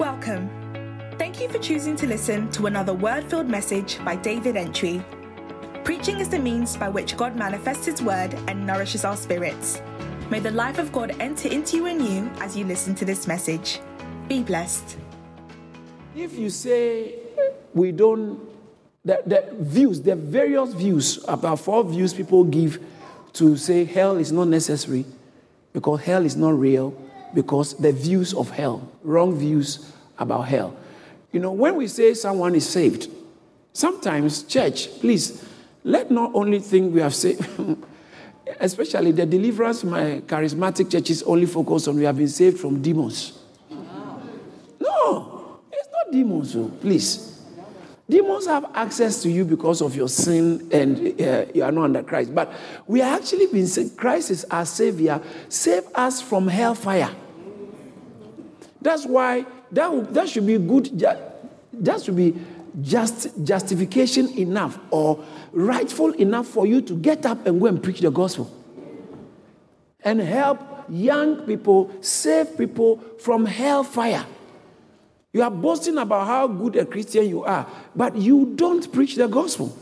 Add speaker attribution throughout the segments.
Speaker 1: Welcome. Thank you for choosing to listen to another word filled message by David Entry. Preaching is the means by which God manifests His word and nourishes our spirits. May the life of God enter into you and you as you listen to this message. Be blessed.
Speaker 2: If you say we don't, the, the views, the various views, about four views people give to say hell is not necessary because hell is not real, because the views of hell, wrong views about hell. You know, when we say someone is saved, sometimes, church, please, let not only think we have saved, especially the deliverance, my charismatic churches only focus on we have been saved from demons. No, it's not demons, so please. Demons have access to you because of your sin and uh, you are not under Christ. But we are actually been saved. Christ is our Savior. Save us from hellfire. That's why that, that should be good. That should be just justification enough or rightful enough for you to get up and go and preach the gospel and help young people, save people from hellfire. You are boasting about how good a Christian you are, but you don't preach the gospel.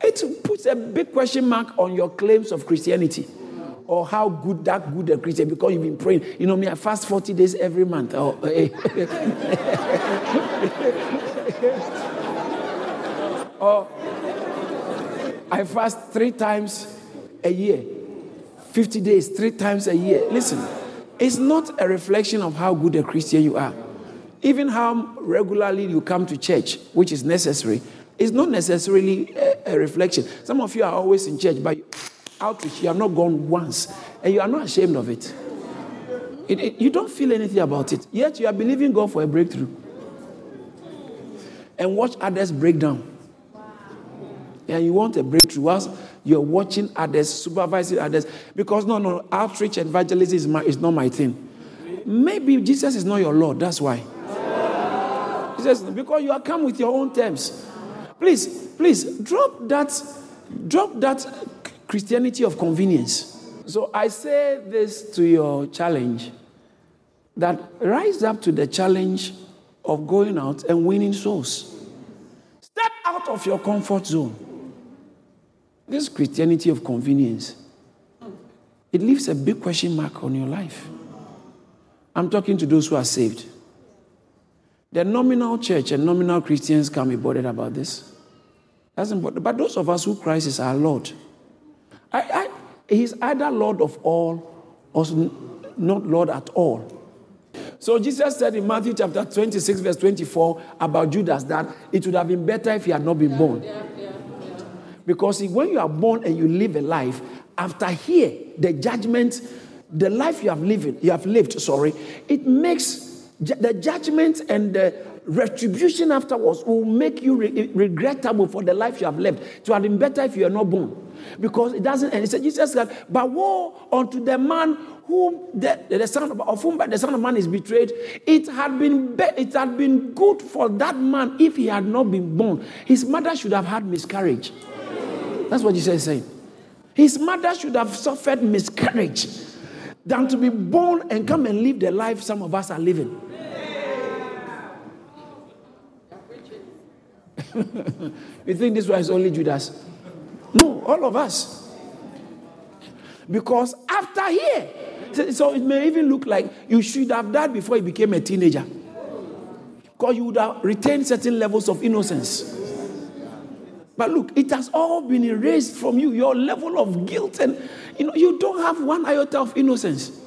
Speaker 2: It puts a big question mark on your claims of Christianity or how good that good a Christian because you've been praying. You know me, I fast 40 days every month. Oh, eh. or I fast three times a year, 50 days, three times a year. Listen, it's not a reflection of how good a Christian you are. Even how regularly you come to church, which is necessary, is not necessarily a, a, reflection. Some of you are always in church, but outreach, you have not gone once, and you are not ashamed of it. It, it. You don't feel anything about it, yet you are believing God for a breakthrough. And watch others break down. And you want a breakthrough whilst you're watching others, supervising others. Because no, no, outreach and evangelism is, my, is not my thing. Maybe Jesus is not your Lord, that's why. He says, because you are come with your own terms. Please, please drop that, drop that Christianity of convenience. So I say this to your challenge that rise up to the challenge of going out and winning souls. Step out of your comfort zone. This Christianity of convenience, it leaves a big question mark on your life. I'm talking to those who are saved. The nominal church and nominal Christians can be bothered about this. That's important. But those of us who Christ is our Lord, I, I, he's either Lord of all or not Lord at all. So Jesus said in Matthew chapter 26, verse 24 about Judas that it would have been better if he had not been born. Because when you are born and you live a life, after here, the judgment, the life you have lived, you have lived, sorry, it makes the judgment and the retribution afterwards will make you re- regrettable for the life you have lived. It would have been better if you are not born. Because it doesn't, and he said, Jesus said, But woe unto the man whom the, the son of, of whom the son of man is betrayed. It had been be, it had been good for that man if he had not been born. His mother should have had miscarriage. That's what Jesus is saying. His mother should have suffered miscarriage than to be born and come and live the life some of us are living. you think this was only Judas? No, all of us. Because after here, so it may even look like you should have died before you became a teenager. Because you would have retained certain levels of innocence. But look, it has all been erased from you, your level of guilt, and you know, you don't have one iota of innocence.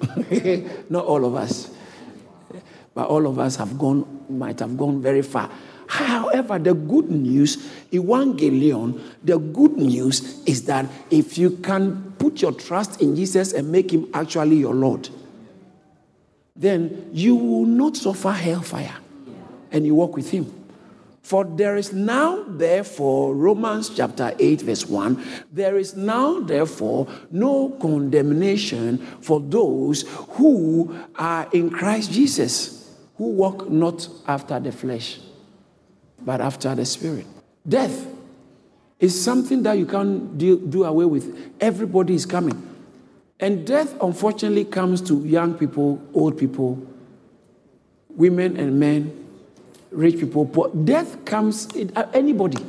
Speaker 2: Not all of us. But all of us have gone, might have gone very far. However, the good news, Evangelion, the good news is that if you can put your trust in Jesus and make him actually your Lord, then you will not suffer hellfire and you walk with him. For there is now, therefore, Romans chapter 8, verse 1, there is now, therefore, no condemnation for those who are in Christ Jesus, who walk not after the flesh but after the Spirit. Death is something that you can't do, do away with. Everybody is coming. And death, unfortunately, comes to young people, old people, women and men, rich people, poor. Death comes in uh, anybody.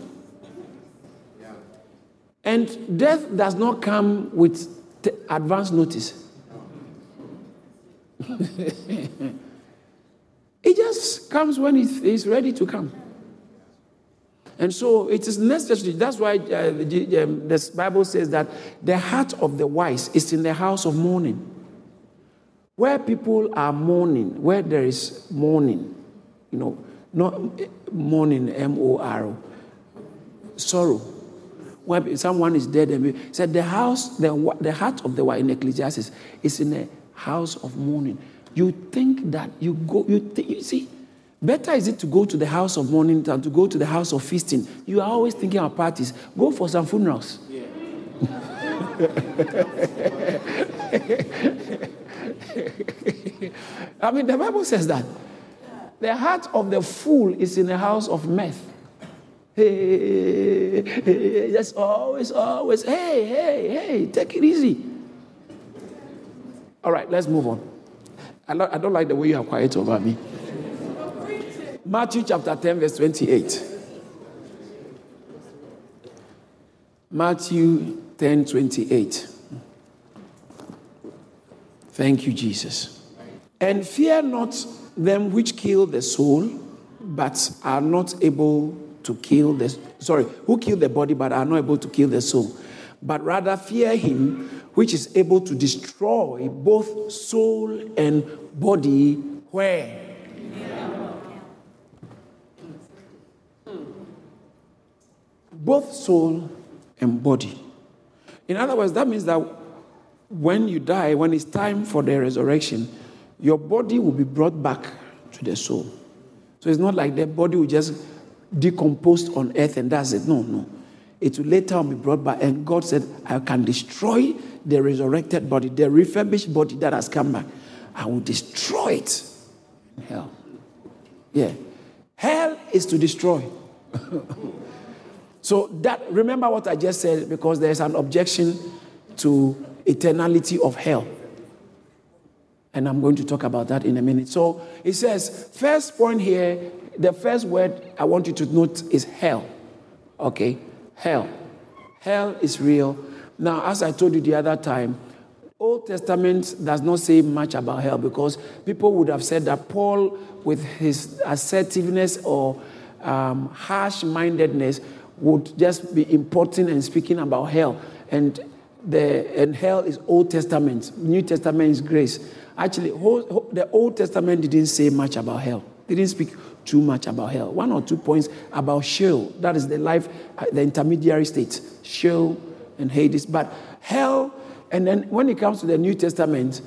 Speaker 2: And death does not come with t- advance notice. it just comes when it's ready to come. And so it is necessary. That's why uh, the, um, the Bible says that the heart of the wise is in the house of mourning. Where people are mourning, where there is mourning, you know, not mourning, M O R, sorrow. Where someone is dead, and said the house, the, the heart of the wise in Ecclesiastes is in a house of mourning. You think that you go, you, th- you see, Better is it to go to the house of mourning than to go to the house of feasting. You are always thinking of parties. Go for some funerals. Yeah. I mean, the Bible says that. The heart of the fool is in the house of mirth. Hey, hey, hey, that's always, always, hey, hey, hey, take it easy. All right, let's move on. I, I don't like the way you are quiet over me. Matthew chapter 10, verse 28. Matthew 10, 28. Thank you, Jesus. And fear not them which kill the soul, but are not able to kill the sorry, who kill the body but are not able to kill the soul. But rather fear him which is able to destroy both soul and body where both soul and body. In other words, that means that when you die, when it's time for the resurrection, your body will be brought back to the soul. So it's not like the body will just decompose on earth and that's it. No, no. It will later on be brought back. And God said, I can destroy the resurrected body, the refurbished body that has come back. I will destroy it in hell. Yeah. Hell is to destroy. So that remember what I just said because there's an objection to eternality of hell. And I'm going to talk about that in a minute. So it says, first point here, the first word I want you to note is hell. Okay? Hell. Hell is real. Now, as I told you the other time, Old Testament does not say much about hell because people would have said that Paul, with his assertiveness or um, harsh mindedness, would just be importing and speaking about hell. And, the, and hell is Old Testament, New Testament is grace. Actually, the Old Testament didn't say much about hell, they didn't speak too much about hell. One or two points about Sheol, that is the life, uh, the intermediary state, Sheol and Hades. But hell, and then when it comes to the New Testament,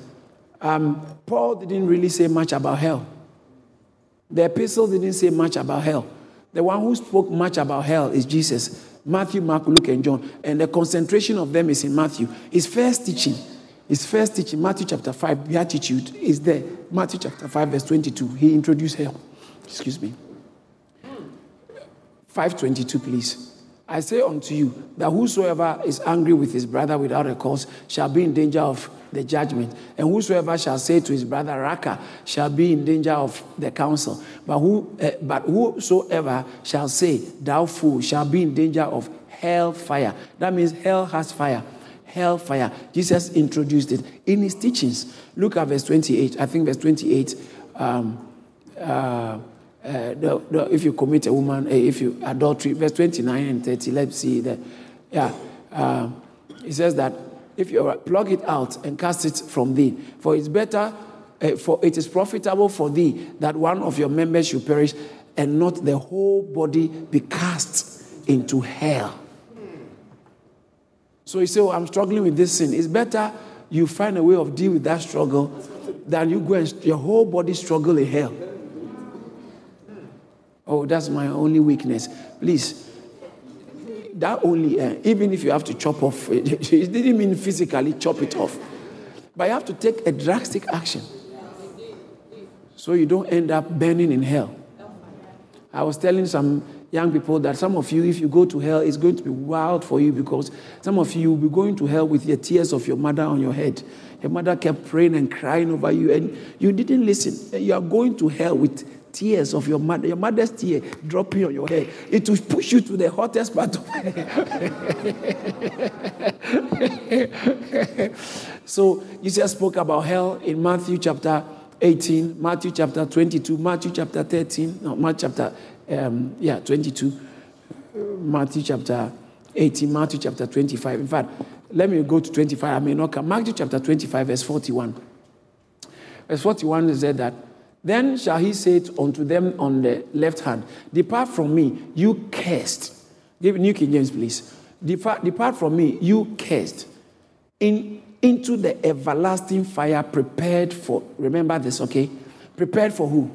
Speaker 2: um, Paul didn't really say much about hell. The epistles didn't say much about hell. The one who spoke much about hell is Jesus. Matthew, Mark, Luke, and John. And the concentration of them is in Matthew. His first teaching, his first teaching, Matthew chapter 5, Beatitude, is there. Matthew chapter 5, verse 22. He introduced hell. Excuse me. 522, please. I say unto you that whosoever is angry with his brother without a cause shall be in danger of the judgment. And whosoever shall say to his brother Raca shall be in danger of the council. But, who, uh, but whosoever shall say, Thou fool, shall be in danger of hell fire. That means hell has fire. Hell fire. Jesus introduced it in his teachings. Look at verse 28. I think verse 28. Um, uh, uh, if you commit a woman, uh, if you adultery, verse 29 and 30, let's see that. Yeah. Uh, it says that if you plug it out and cast it from thee, for it's better, uh, for it is profitable for thee that one of your members should perish and not the whole body be cast into hell. So you say, oh, I'm struggling with this sin. It's better you find a way of dealing with that struggle than you go and your whole body struggle in hell. Oh, that's my only weakness. Please, that only, uh, even if you have to chop off, it didn't mean physically chop it off. But you have to take a drastic action so you don't end up burning in hell. I was telling some young people that some of you, if you go to hell, it's going to be wild for you because some of you will be going to hell with the tears of your mother on your head. Your mother kept praying and crying over you, and you didn't listen. You are going to hell with tears of your mother, your mother's tear dropping on your head. It will push you to the hottest part of hell. So Jesus spoke about hell in Matthew chapter 18, Matthew chapter 22, Matthew chapter 13, no, Matthew chapter, um, yeah, 22, Matthew chapter 18, Matthew chapter 25. In fact, let me go to 25. I may not come. Matthew chapter 25, verse 41. Verse 41 said that then shall he say unto them on the left hand, Depart from me, you cursed. Give New King James, please. Depart, depart from me, you cursed. In, into the everlasting fire prepared for, remember this, okay? Prepared for who?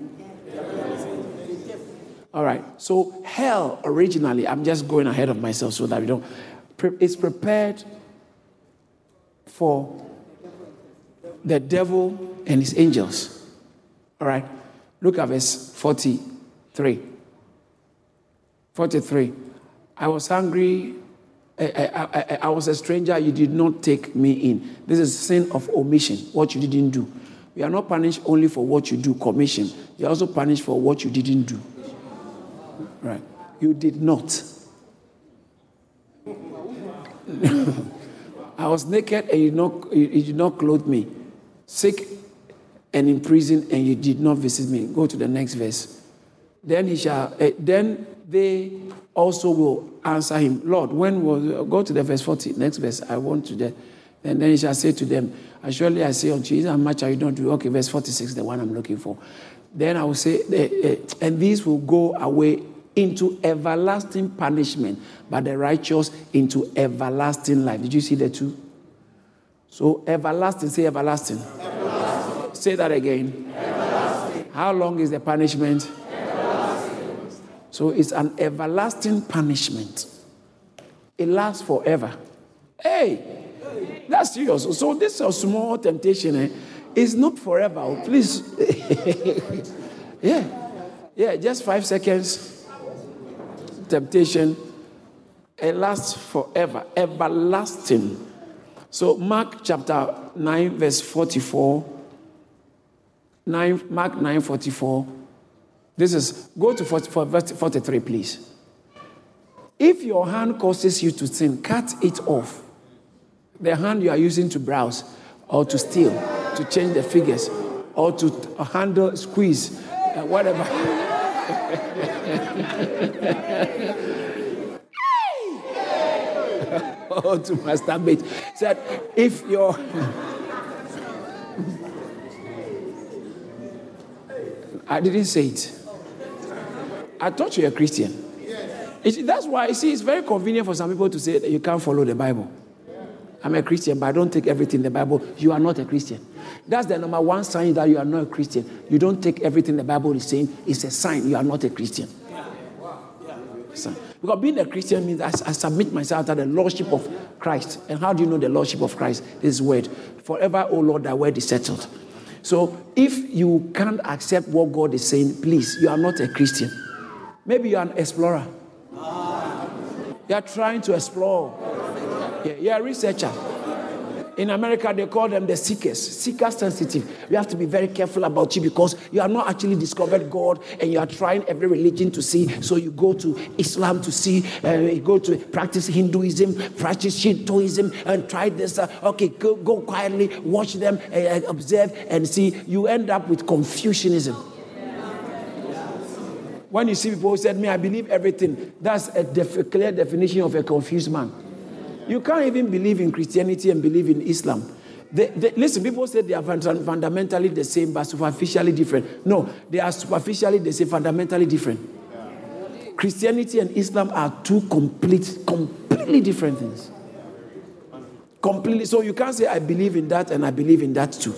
Speaker 2: All right. So hell originally, I'm just going ahead of myself so that we don't. It's prepared for the devil and his angels. All right. Look at verse 43. 43. I was hungry. I, I, I, I, was a stranger. You did not take me in. This is sin of omission, what you didn't do. You are not punished only for what you do, commission. You're also punished for what you didn't do. Right. You did not. I was naked and you did not, you did not clothe me. Sick and in prison, and you did not visit me. Go to the next verse. Then he shall. Uh, then they also will answer him, Lord. When will go to the verse forty? Next verse. I want to that. And then he shall say to them, Surely I say unto you, how much are you don't do? Okay, verse forty-six, the one I'm looking for. Then I will say, uh, uh, and these will go away into everlasting punishment, but the righteous into everlasting life. Did you see the two? So everlasting, say everlasting. everlasting. Say that again. How long is the punishment? So it's an everlasting punishment. It lasts forever. Hey, that's serious. So this is a small temptation. Eh? It's not forever. Oh, please. yeah. Yeah, just five seconds. Temptation. It lasts forever. Everlasting. So Mark chapter 9, verse 44 9, Mark 9 44. This is, go to 44, verse 43, please. If your hand causes you to sin, cut it off. The hand you are using to browse or to steal, to change the figures, or to handle, squeeze, uh, whatever. or to masturbate. Said, if your I didn't say it. I thought you're a Christian. That's why, see, it's very convenient for some people to say that you can't follow the Bible. I'm a Christian, but I don't take everything in the Bible. You are not a Christian. That's the number one sign that you are not a Christian. You don't take everything the Bible is saying. It's a sign you are not a Christian. Because being a Christian means I, I submit myself to the Lordship of Christ. And how do you know the Lordship of Christ? This word. Forever, O Lord, thy word is settled. So if you can't accept what God is saying, please, you are not a Christian. Maybe you are an explorer. You are trying to explore. Yeah, you're a researcher. In America, they call them the seekers, seeker sensitive. You have to be very careful about you because you have not actually discovered God and you are trying every religion to see. So you go to Islam to see, uh, you go to practice Hinduism, practice Shintoism, and try this. Uh, okay, go, go quietly, watch them, uh, observe, and see. You end up with Confucianism. When you see people who said, Me, I believe everything, that's a def- clear definition of a confused man. You can't even believe in Christianity and believe in Islam. They, they, listen, people say they are fundamentally the same but superficially different. No, they are superficially the same, fundamentally different. Christianity and Islam are two complete, completely different things. Completely. So you can't say I believe in that and I believe in that too.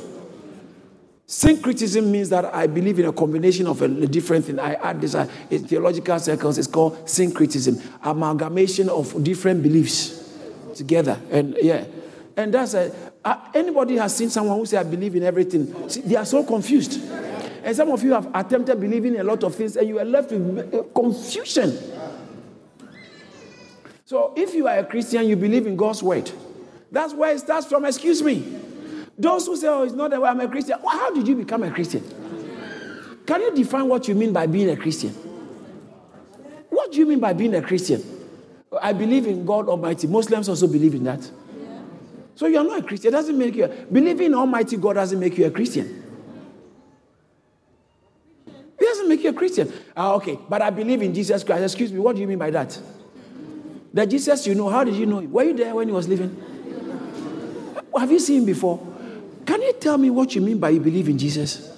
Speaker 2: Syncretism means that I believe in a combination of a, a different thing. I add this uh, in theological circles. It's called syncretism, amalgamation of different beliefs together. And yeah, and that's a, uh, anybody has seen someone who say I believe in everything. See, they are so confused. And some of you have attempted believing in a lot of things, and you are left with uh, confusion. So if you are a Christian, you believe in God's word. That's where it starts from. Excuse me. Those who say, oh, it's not that way I'm a Christian. Well, how did you become a Christian? Can you define what you mean by being a Christian? What do you mean by being a Christian? I believe in God Almighty. Muslims also believe in that. So you're not a Christian. It doesn't make you. a, Believing Almighty God doesn't make you a Christian. It doesn't make you a Christian. Ah, okay, but I believe in Jesus Christ. Excuse me, what do you mean by that? The Jesus you know, how did you know him? Were you there when he was living? Have you seen him before? Can you tell me what you mean by you believe in Jesus?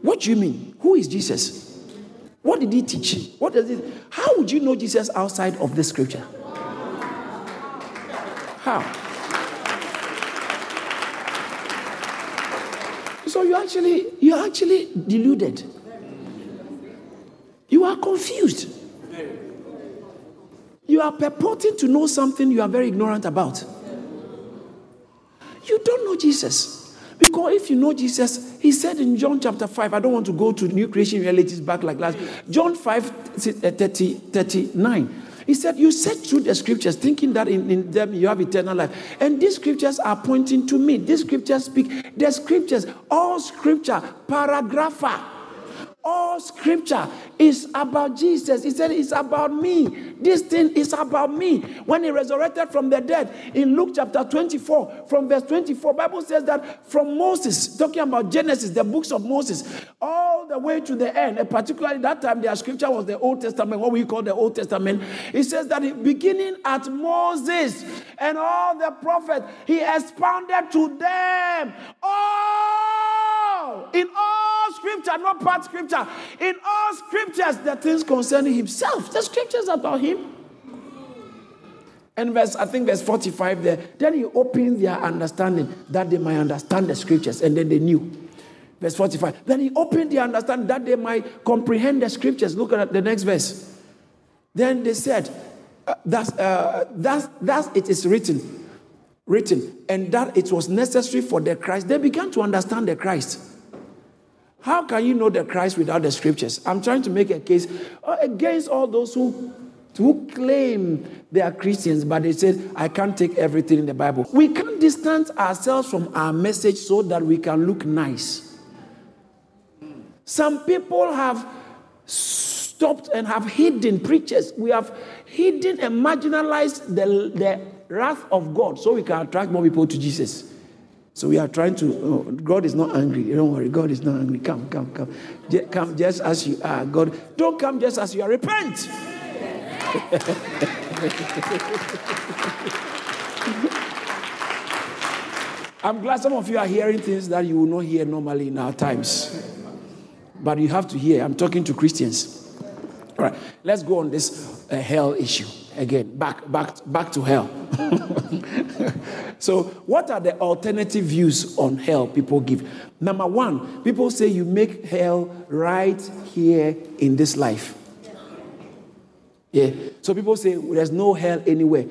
Speaker 2: What do you mean? Who is Jesus? What did he teach? What does it? How would you know Jesus outside of the scripture? How? So you actually you actually deluded. You are confused. You are purporting to know something you are very ignorant about. You don't know Jesus. Because if you know Jesus, he said in John chapter 5, I don't want to go to new creation realities back like last. John 5 eh, 30, 39. He said, You search through the scriptures, thinking that in, in, them you have eternal life. And these scriptures are pointing to me. These scriptures speak. The scriptures, all scripture, paragrapha all scripture is about Jesus. He said, It's about me. This thing is about me. When he resurrected from the dead in Luke chapter 24, from verse 24, Bible says that from Moses, talking about Genesis, the books of Moses, all the way to the end, and particularly that time, their scripture was the Old Testament, what we call the Old Testament. He says that beginning at Moses and all the prophets, he expounded to them all in all scripture, not part scripture, in all scriptures, the things concerning himself. The scriptures about him. And verse, I think verse 45 there, then he opened their understanding that they might understand the scriptures, and then they knew. Verse 45. Then he opened their understanding that they might comprehend the scriptures. Look at the next verse. Then they said, uh, that's, uh, that's, that's it is written, written, and that it was necessary for the Christ. They began to understand the Christ. How can you know the Christ without the scriptures? I'm trying to make a case uh, against all those who, who claim they are Christians, but they said, I can't take everything in the Bible. We can't distance ourselves from our message so that we can look nice. Some people have stopped and have hidden preachers. We have hidden and marginalized the, the wrath of God so we can attract more people to Jesus. So we are trying to, oh, God is not angry. Don't worry, God is not angry. Come, come, come. Come just as you are. God, don't come just as you are. Repent. I'm glad some of you are hearing things that you will not hear normally in our times. But you have to hear. I'm talking to Christians. All right, let's go on this uh, hell issue again. Back, back, back to hell. so, what are the alternative views on hell people give? Number one, people say you make hell right here in this life. Yeah. So people say there's no hell anywhere.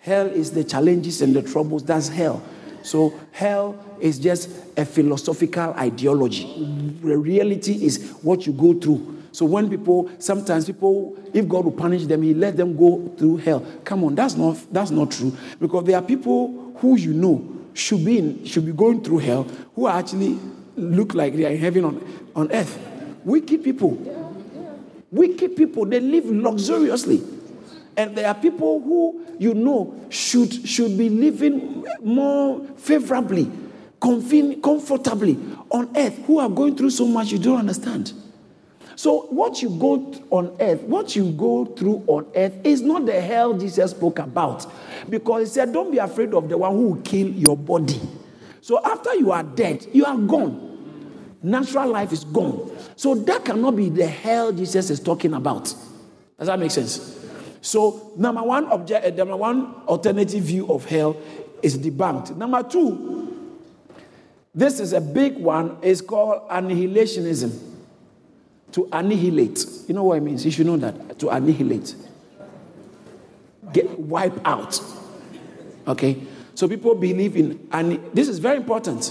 Speaker 2: Hell is the challenges and the troubles. That's hell. So hell is just a philosophical ideology. The reality is what you go through. So when people, sometimes people, if God will punish them, He let them go through hell. Come on, that's not that's not true. Because there are people who you know should be in, should be going through hell who actually look like they are in heaven on, on earth. Wicked people. Wicked people, they live luxuriously. And there are people who you know should, should be living more favorably, comfortably on earth, who are going through so much you don't understand. So, what you go on earth, what you go through on earth is not the hell Jesus spoke about. Because he said, Don't be afraid of the one who will kill your body. So, after you are dead, you are gone. Natural life is gone. So, that cannot be the hell Jesus is talking about. Does that make sense? So, number one, object, uh, number one alternative view of hell is debunked. Number two, this is a big one, it's called annihilationism to annihilate. You know what it means? You should know that. To annihilate. Get wipe out. Okay? So people believe in, and this is very important.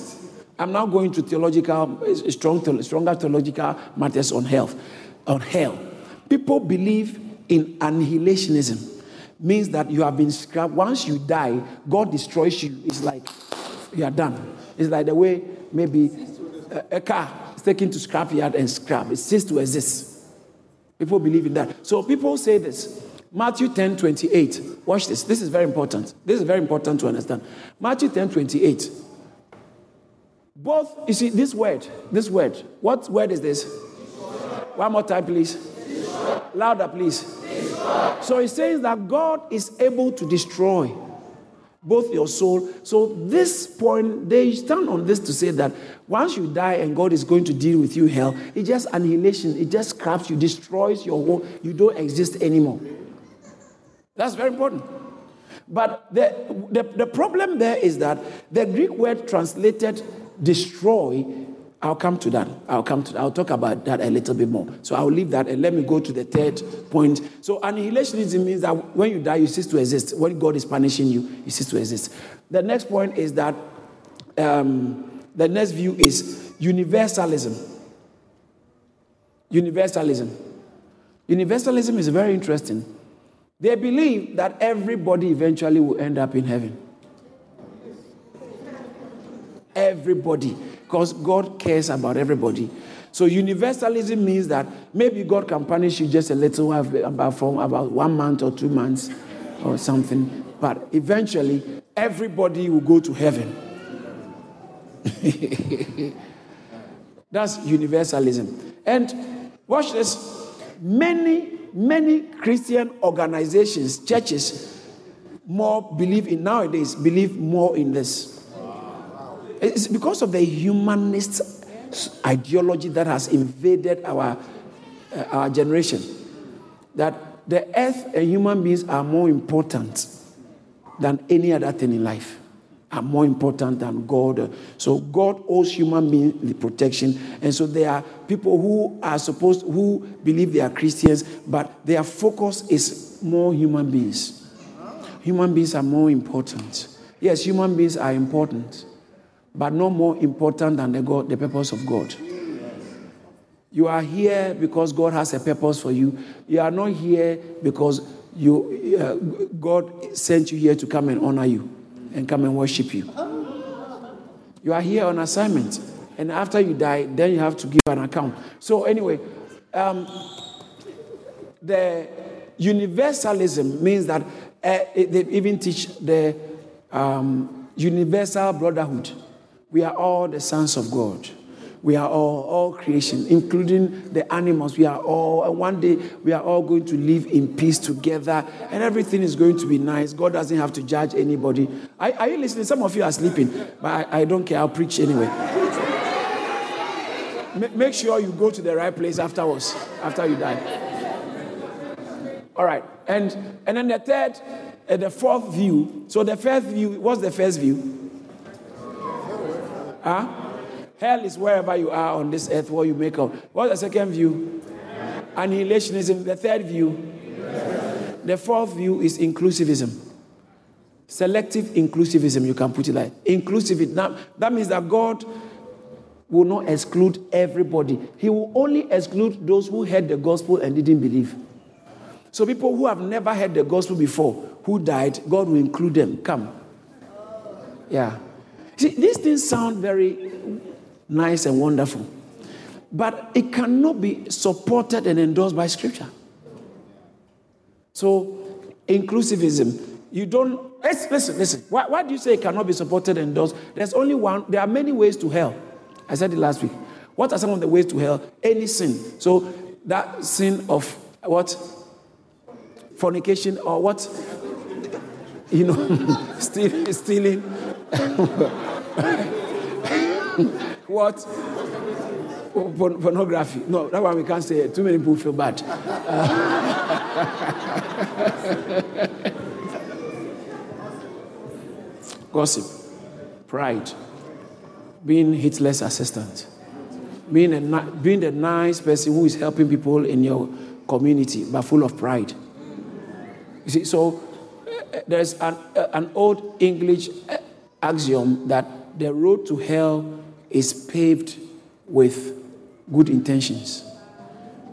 Speaker 2: I'm now going to theological, strong, stronger theological matters on health, on hell. People believe in annihilationism. Means that you have been scrapped. Once you die, God destroys you. It's like you are done. It's like the way maybe a, a car taken to scrapyard and scrap. It ceases to exist. People believe in that. So people say this. Matthew 10 28. Watch this. This is very important. This is very important to understand. Matthew 10 28. Both, you see, this word, this word, what word is this? One more time, please. Louder, please. So it says that God is able to destroy both your soul. So this point, they stand on this to say that once you die and God is going to deal with you hell, it just annihilation, it just scraps you, destroys your whole, you don't exist anymore. That's very important. But the, the, the problem there is that the Greek word translated destroy I'll come to that. I'll come to that. I'll talk about that a little bit more. So I'll leave that and let me go to the third point. So annihilationism means that when you die, you cease to exist. When God is punishing you, you cease to exist. The next point is that um, the next view is universalism. Universalism. Universalism is very interesting. They believe that everybody eventually will end up in heaven. Everybody because God cares about everybody. So universalism means that maybe God can punish you just a little about from about one month or two months or something, but eventually everybody will go to heaven. That's universalism. And watch this. Many, many Christian organizations, churches, more believe in nowadays, believe more in this. It's because of the humanist ideology that has invaded our, uh, our generation that the earth and human beings are more important than any other thing in life are more important than God. So God owes human beings the protection. And so there are people who are supposed who believe they are Christians, but their focus is more human beings. Human beings are more important. Yes, human beings are important but no more important than the, God, the purpose of God. You are here because God has a purpose for you. You are not here because you, uh, God sent you here to come and honor you and come and worship you. You are here on assignment. And after you die, then you have to give an account. So, anyway, um, the universalism means that uh, they even teach the um, universal brotherhood. We are all the sons of God. We are all, all creation, including the animals. We are all, and one day we are all going to live in peace together, and everything is going to be nice. God doesn't have to judge anybody. Are, are you listening? Some of you are sleeping, but I, I don't care. I'll preach anyway. Make sure you go to the right place afterwards, after you die. All right. And, and then the third, uh, the fourth view. So the first view, what's the first view? Huh? Hell is wherever you are on this earth, what you make of. What's the second view? Annihilationism. The third view. The fourth view is inclusivism. Selective inclusivism, you can put it like inclusive. Now, that means that God will not exclude everybody. He will only exclude those who heard the gospel and didn't believe. So people who have never heard the gospel before, who died, God will include them. Come. Yeah. See, these things sound very nice and wonderful, but it cannot be supported and endorsed by Scripture. So, inclusivism, you don't, listen, listen. Why, why do you say it cannot be supported and endorsed? There's only one, there are many ways to hell. I said it last week. What are some of the ways to hell? Any sin. So, that sin of what? Fornication or what? You know, stealing. what? pornography. No, that one we can't say. Too many people feel bad. Gossip, pride, being Hitler's assistant, being a, being the nice person who is helping people in your community, but full of pride. You see, so uh, there's an, uh, an old English uh, axiom that the road to hell is paved with good intentions.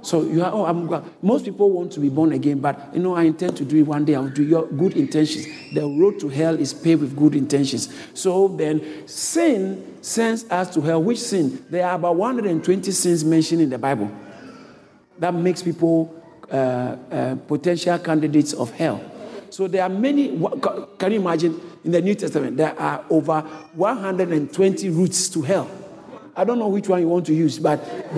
Speaker 2: So you are, oh, I'm most people want to be born again, but you know, I intend to do it one day. I'll do your good intentions. The road to hell is paved with good intentions. So then sin sends us to hell. Which sin? There are about 120 sins mentioned in the Bible. That makes people uh, uh, potential candidates of hell. So there are many, can you imagine in the New Testament, there are over 120 routes to hell. I don't know which one you want to use, but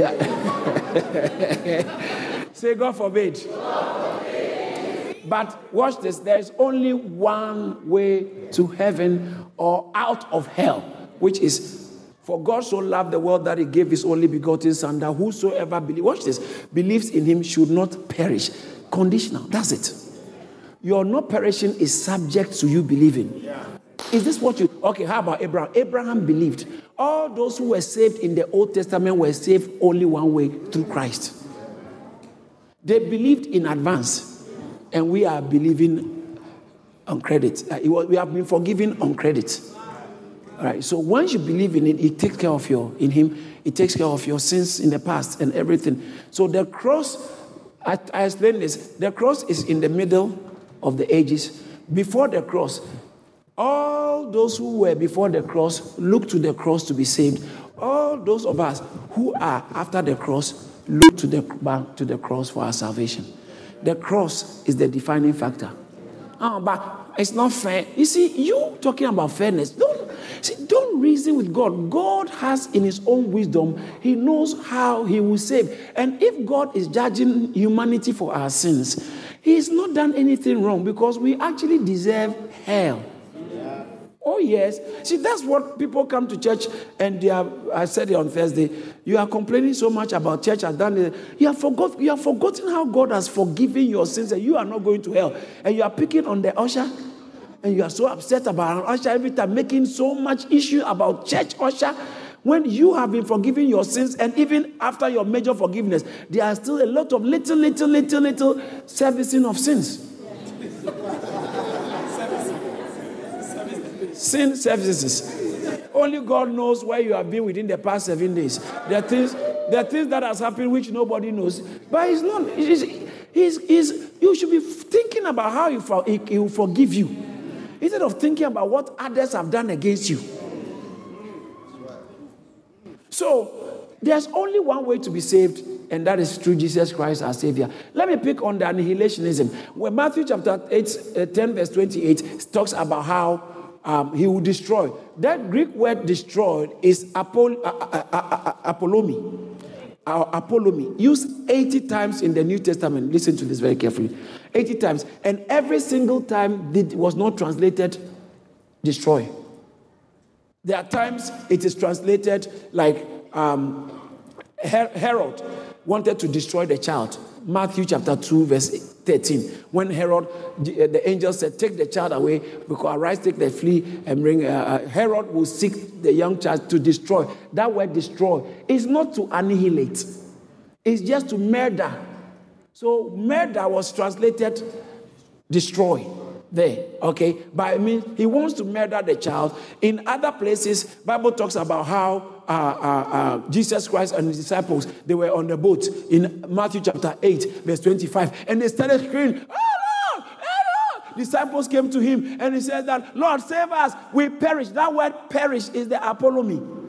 Speaker 2: say, God forbid. God forbid. But watch this there is only one way to heaven or out of hell, which is for God so loved the world that he gave his only begotten Son, that whosoever believes, watch this, believes in him should not perish. Conditional, that's it. Your not perishing is subject to you believing. Yeah. Is this what you okay? How about Abraham? Abraham believed. All those who were saved in the Old Testament were saved only one way through Christ. They believed in advance, and we are believing on credit. Uh, was, we have been forgiven on credit. All right. So once you believe in it, it takes care of your in Him. It takes care of your sins in the past and everything. So the cross, I, I explained this. The cross is in the middle of the ages. Before the cross, all those who were before the cross look to the cross to be saved. All those of us who are after the cross look to the back to the cross for our salvation. The cross is the defining factor. Oh, but it's not fair. You see, you talking about fairness. Don't see, don't reason with God. God has in his own wisdom, he knows how he will save. And if God is judging humanity for our sins, he's not done anything wrong because we actually deserve hell. Oh, yes. See, that's what people come to church and they are, I said it on Thursday, you are complaining so much about church has done it. You have, forgot, you have forgotten how God has forgiven your sins and you are not going to hell. And you are picking on the usher and you are so upset about an usher every time, making so much issue about church usher. When you have been forgiven your sins, and even after your major forgiveness, there are still a lot of little, little, little, little servicing of sins. Sin services. Only God knows where you have been within the past seven days. There are things, there are things that has happened which nobody knows. But it's not. It's, it's, it's, you should be thinking about how he, for, he, he will forgive you instead of thinking about what others have done against you. So there's only one way to be saved, and that is through Jesus Christ our Savior. Let me pick on the annihilationism. When Matthew chapter 8, uh, 10, verse 28 talks about how um, he will destroy. That Greek word destroyed is apol, uh, uh, uh, apollumi, used 80 times in the New Testament. Listen to this very carefully. 80 times. And every single time it was not translated destroy. There are times it is translated like um, Herod wanted to destroy the child. Matthew chapter 2, verse 13. When Herod, the, uh, the angel said, Take the child away, because arise, take the flea, and bring. Uh, uh, Herod will seek the young child to destroy. That word destroy is not to annihilate, it's just to murder. So, murder was translated destroy there okay? But i mean he wants to murder the child. In other places bible talks about how uh, uh, uh, jesus christ and his disciples they were on the boat. In matthew chapter 8 verse 25 and they started screaming oh lord oh lord! Disciples came to him and he said that lord save us. We perish. That word perish is the apollumi.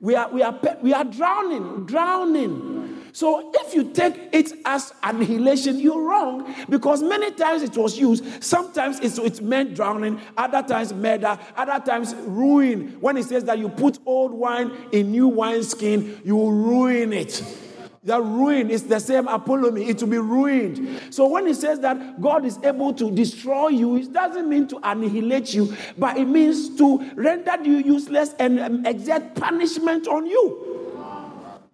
Speaker 2: We are we are we are drowning drowning so if you take it as annihilation, you're wrong because many times it was used. Sometimes it's, it meant drowning, other times murder, other times ruin. When it says that you put old wine in new wineskin, you will ruin it. The ruin is the same apollumi, it will be ruined. So when it says that God is able to destroy you, it doesn't mean to annihilate you, but it means to render you useless and um, exert punishment on you.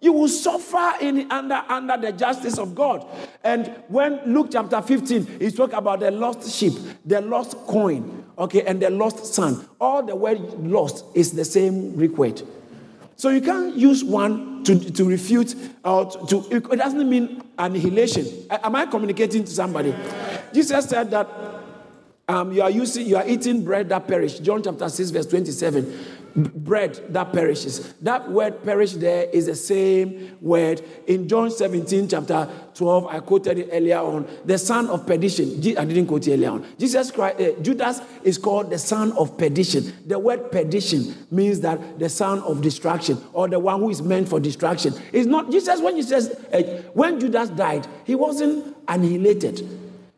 Speaker 2: You will suffer in, under, under the justice of God. And when Luke chapter 15, he spoke about the lost sheep, the lost coin, okay, and the lost son. All the word lost is the same Greek word. So you can't use one to, to refute or to, to, it doesn't mean annihilation. Am I communicating to somebody? Jesus said that um, you are using, you are eating bread that perish. John chapter 6, verse 27. Bread that perishes. That word perish there is the same word in John 17, chapter 12. I quoted it earlier on. The son of perdition. I didn't quote it earlier on. Jesus Christ, uh, Judas is called the son of perdition. The word perdition means that the son of destruction or the one who is meant for destruction. It's not Jesus when he says, uh, when Judas died, he wasn't annihilated.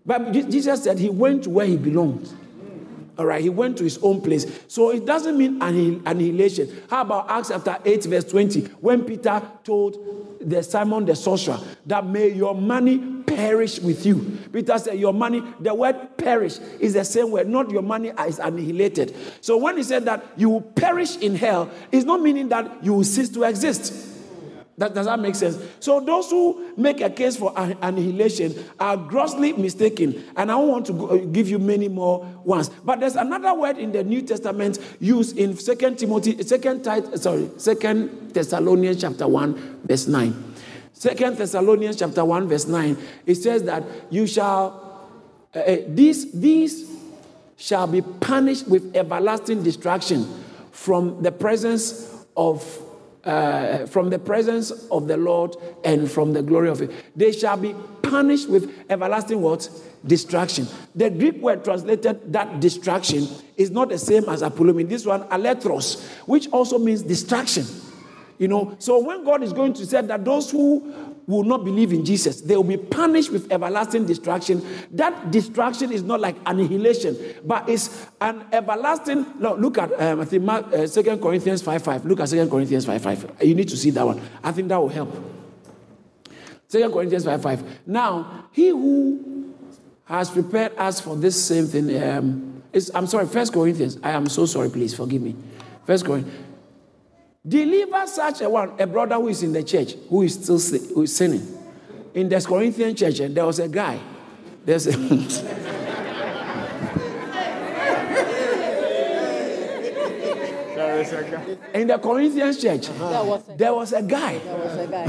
Speaker 2: But Jesus said he went where he belonged. All right, he went to his own place. So it doesn't mean annihilation. How about Acts chapter 8, verse 20, when Peter told the Simon the sorcerer that may your money perish with you. Peter said, Your money, the word perish is the same word, not your money is annihilated. So when he said that you will perish in hell, it's not meaning that you will cease to exist. That, does that make sense? So those who make a case for annihilation are grossly mistaken, and I want to go, uh, give you many more ones. But there's another word in the New Testament used in Second Timothy, Second sorry, Second Thessalonians chapter one, verse nine. Second Thessalonians chapter one, verse nine. It says that you shall uh, uh these these shall be punished with everlasting destruction from the presence of uh, from the presence of the Lord and from the glory of it. They shall be punished with everlasting what? Distraction. The Greek word translated that distraction is not the same as apollumi. This one, alethros, which also means distraction. You know, so when God is going to say that those who will not believe in Jesus, they will be punished with everlasting destruction. That destruction is not like annihilation, but it's an everlasting. No, look at um, I think Mark, uh, 2 Corinthians 5 5. Look at 2 Corinthians 5 5. You need to see that one. I think that will help. 2 Corinthians 5 5. Now, he who has prepared us for this same thing um, I'm sorry, First Corinthians. I am so sorry, please forgive me. First Corinthians. Deliver such a one, a brother who is in the church, who is still who is sinning. In the Corinthian church, and there was a guy. There's a in the Corinthian church, uh-huh. there, was a, guy. There was a guy.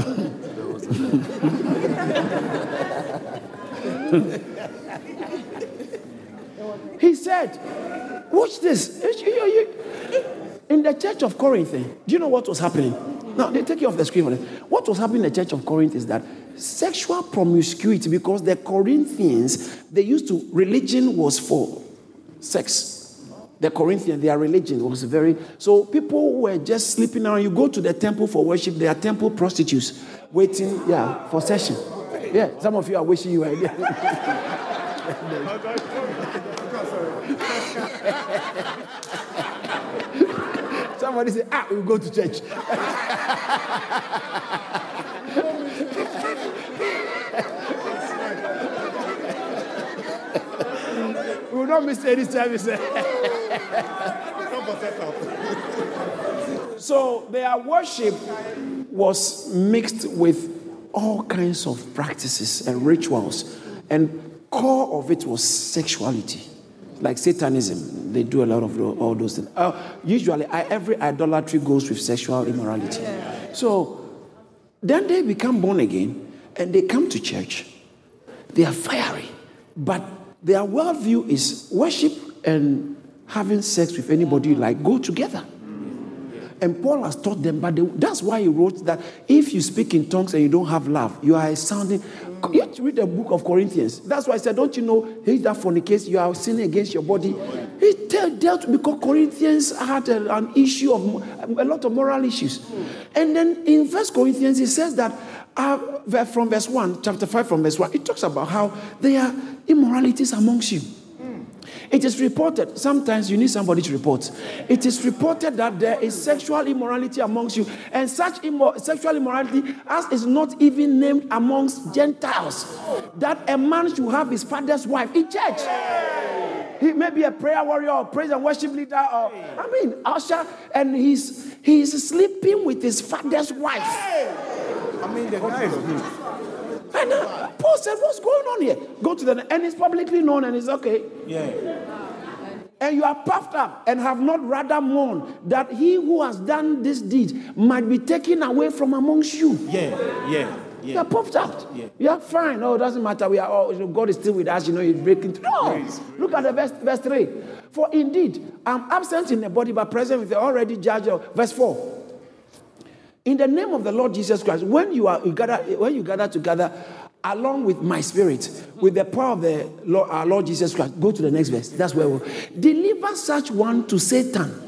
Speaker 2: he said, Watch this in the church of Corinth, eh, do you know what was happening? Now, they take you off the screen. What was happening in the church of Corinth is that sexual promiscuity, because the Corinthians, they used to, religion was for sex. The Corinthians, their religion was very. So people were just sleeping around. You go to the temple for worship, there are temple prostitutes waiting, yeah, for session. Yeah, some of you are wishing you were there. Somebody say, ah, we'll go to church. we will not miss any service. so their worship was mixed with all kinds of practices and rituals, and core of it was sexuality like Satanism, they do a lot of all those things. Uh, usually, I, every idolatry goes with sexual immorality. So then they become born again and they come to church. They are fiery, but their worldview is worship and having sex with anybody you like go together. And Paul has taught them, but they, that's why he wrote that if you speak in tongues and you don't have love, you are sounding you have to read the book of Corinthians. That's why I said, don't you know, he that fornicates, you are sinning against your body. He dealt because Corinthians had a, an issue of a lot of moral issues. And then in First Corinthians, he says that uh, from verse 1, chapter 5 from verse 1, it talks about how there are immoralities amongst you. It is reported, sometimes you need somebody to report. It is reported that there is sexual immorality amongst you, and such sexual immorality as is not even named amongst Gentiles. That a man should have his father's wife in church. He may be a prayer warrior or praise and worship leader, or I mean, usher, and he's he's sleeping with his father's wife. I mean, the guy and uh, Paul said, What's going on here? Go to the and it's publicly known and it's okay. Yeah. And you are puffed up and have not rather mourned that he who has done this deed might be taken away from amongst you.
Speaker 3: Yeah, yeah.
Speaker 2: Yeah. You are puffed out. Yeah. You are fine. Oh, it doesn't matter. We are all, you know, God is still with us. You know, He's breaking through. No. Look at the verse, verse 3. For indeed, I'm absent in the body, but present with the already judge. Verse 4. In the name of the Lord Jesus Christ, when you are you gather, when you gather together along with my spirit, with the power of the Lord, our Lord Jesus Christ, go to the next verse. That's where we'll deliver such one to Satan.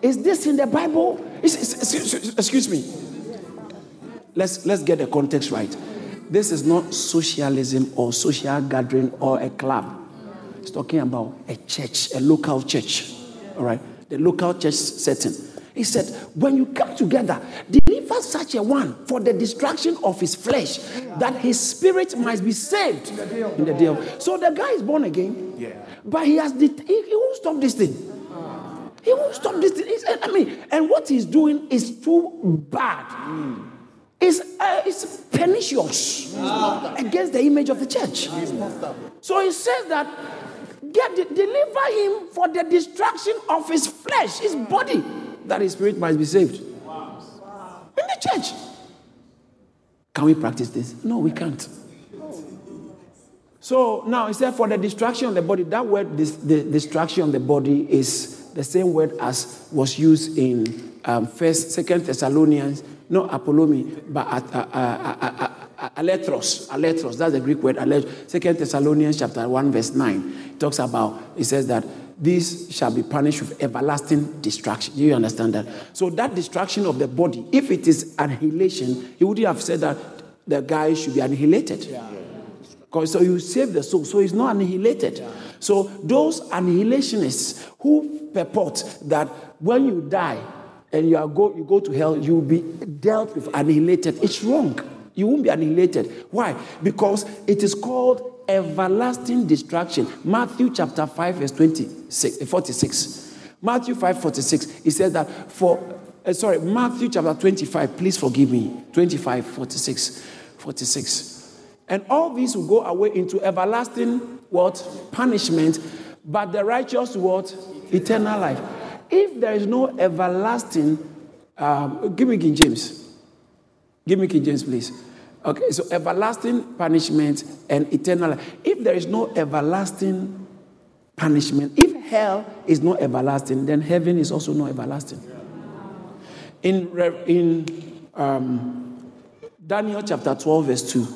Speaker 2: Is this in the Bible? excuse me. Let's let's get the context right. This is not socialism or social gathering or a club. It's talking about a church, a local church. All right, the local church setting. He said, when you come together, deliver such a one for the destruction of his flesh, that his spirit might be saved in the day of. So the guy is born again, yeah. but he has, det- he, he won't stop this thing. He won't stop this thing. He's, I mean, and what he's doing is too bad. Mm. It's, uh, it's pernicious ah. against the image of the church. So he says that get deliver him for the destruction of his flesh, his body that his spirit might be saved. In the church. Can we practice this? No, we can't. So now, instead for the distraction of the body, that word, this, the distraction of the body, is the same word as was used in um, First, Second Thessalonians, not Apollumi, but uh, uh, uh, aletros. Aletros, that's the Greek word. Second Thessalonians chapter one verse nine. It talks about. It says that these shall be punished with everlasting destruction. Do you understand that? So that destruction of the body, if it is annihilation, he wouldn't have said that the guy should be annihilated. Because so you save the soul, so it's not annihilated. Yeah. So those annihilationists who purport that when you die and you are go you go to hell, you will be dealt with annihilated. It's wrong. You won't be annihilated. Why? Because it is called everlasting destruction. Matthew chapter 5, verse 26, 46. Matthew 5, 46. It says that for, uh, sorry, Matthew chapter 25, please forgive me. 25, 46. 46. And all these will go away into everlasting what? Punishment. But the righteous what? Eternal life. If there is no everlasting, um, give me King James. Give me King James, please. Okay, so everlasting punishment and eternal life. If there is no everlasting punishment, if hell is not everlasting, then heaven is also not everlasting. In, in um, Daniel chapter 12, verse 2,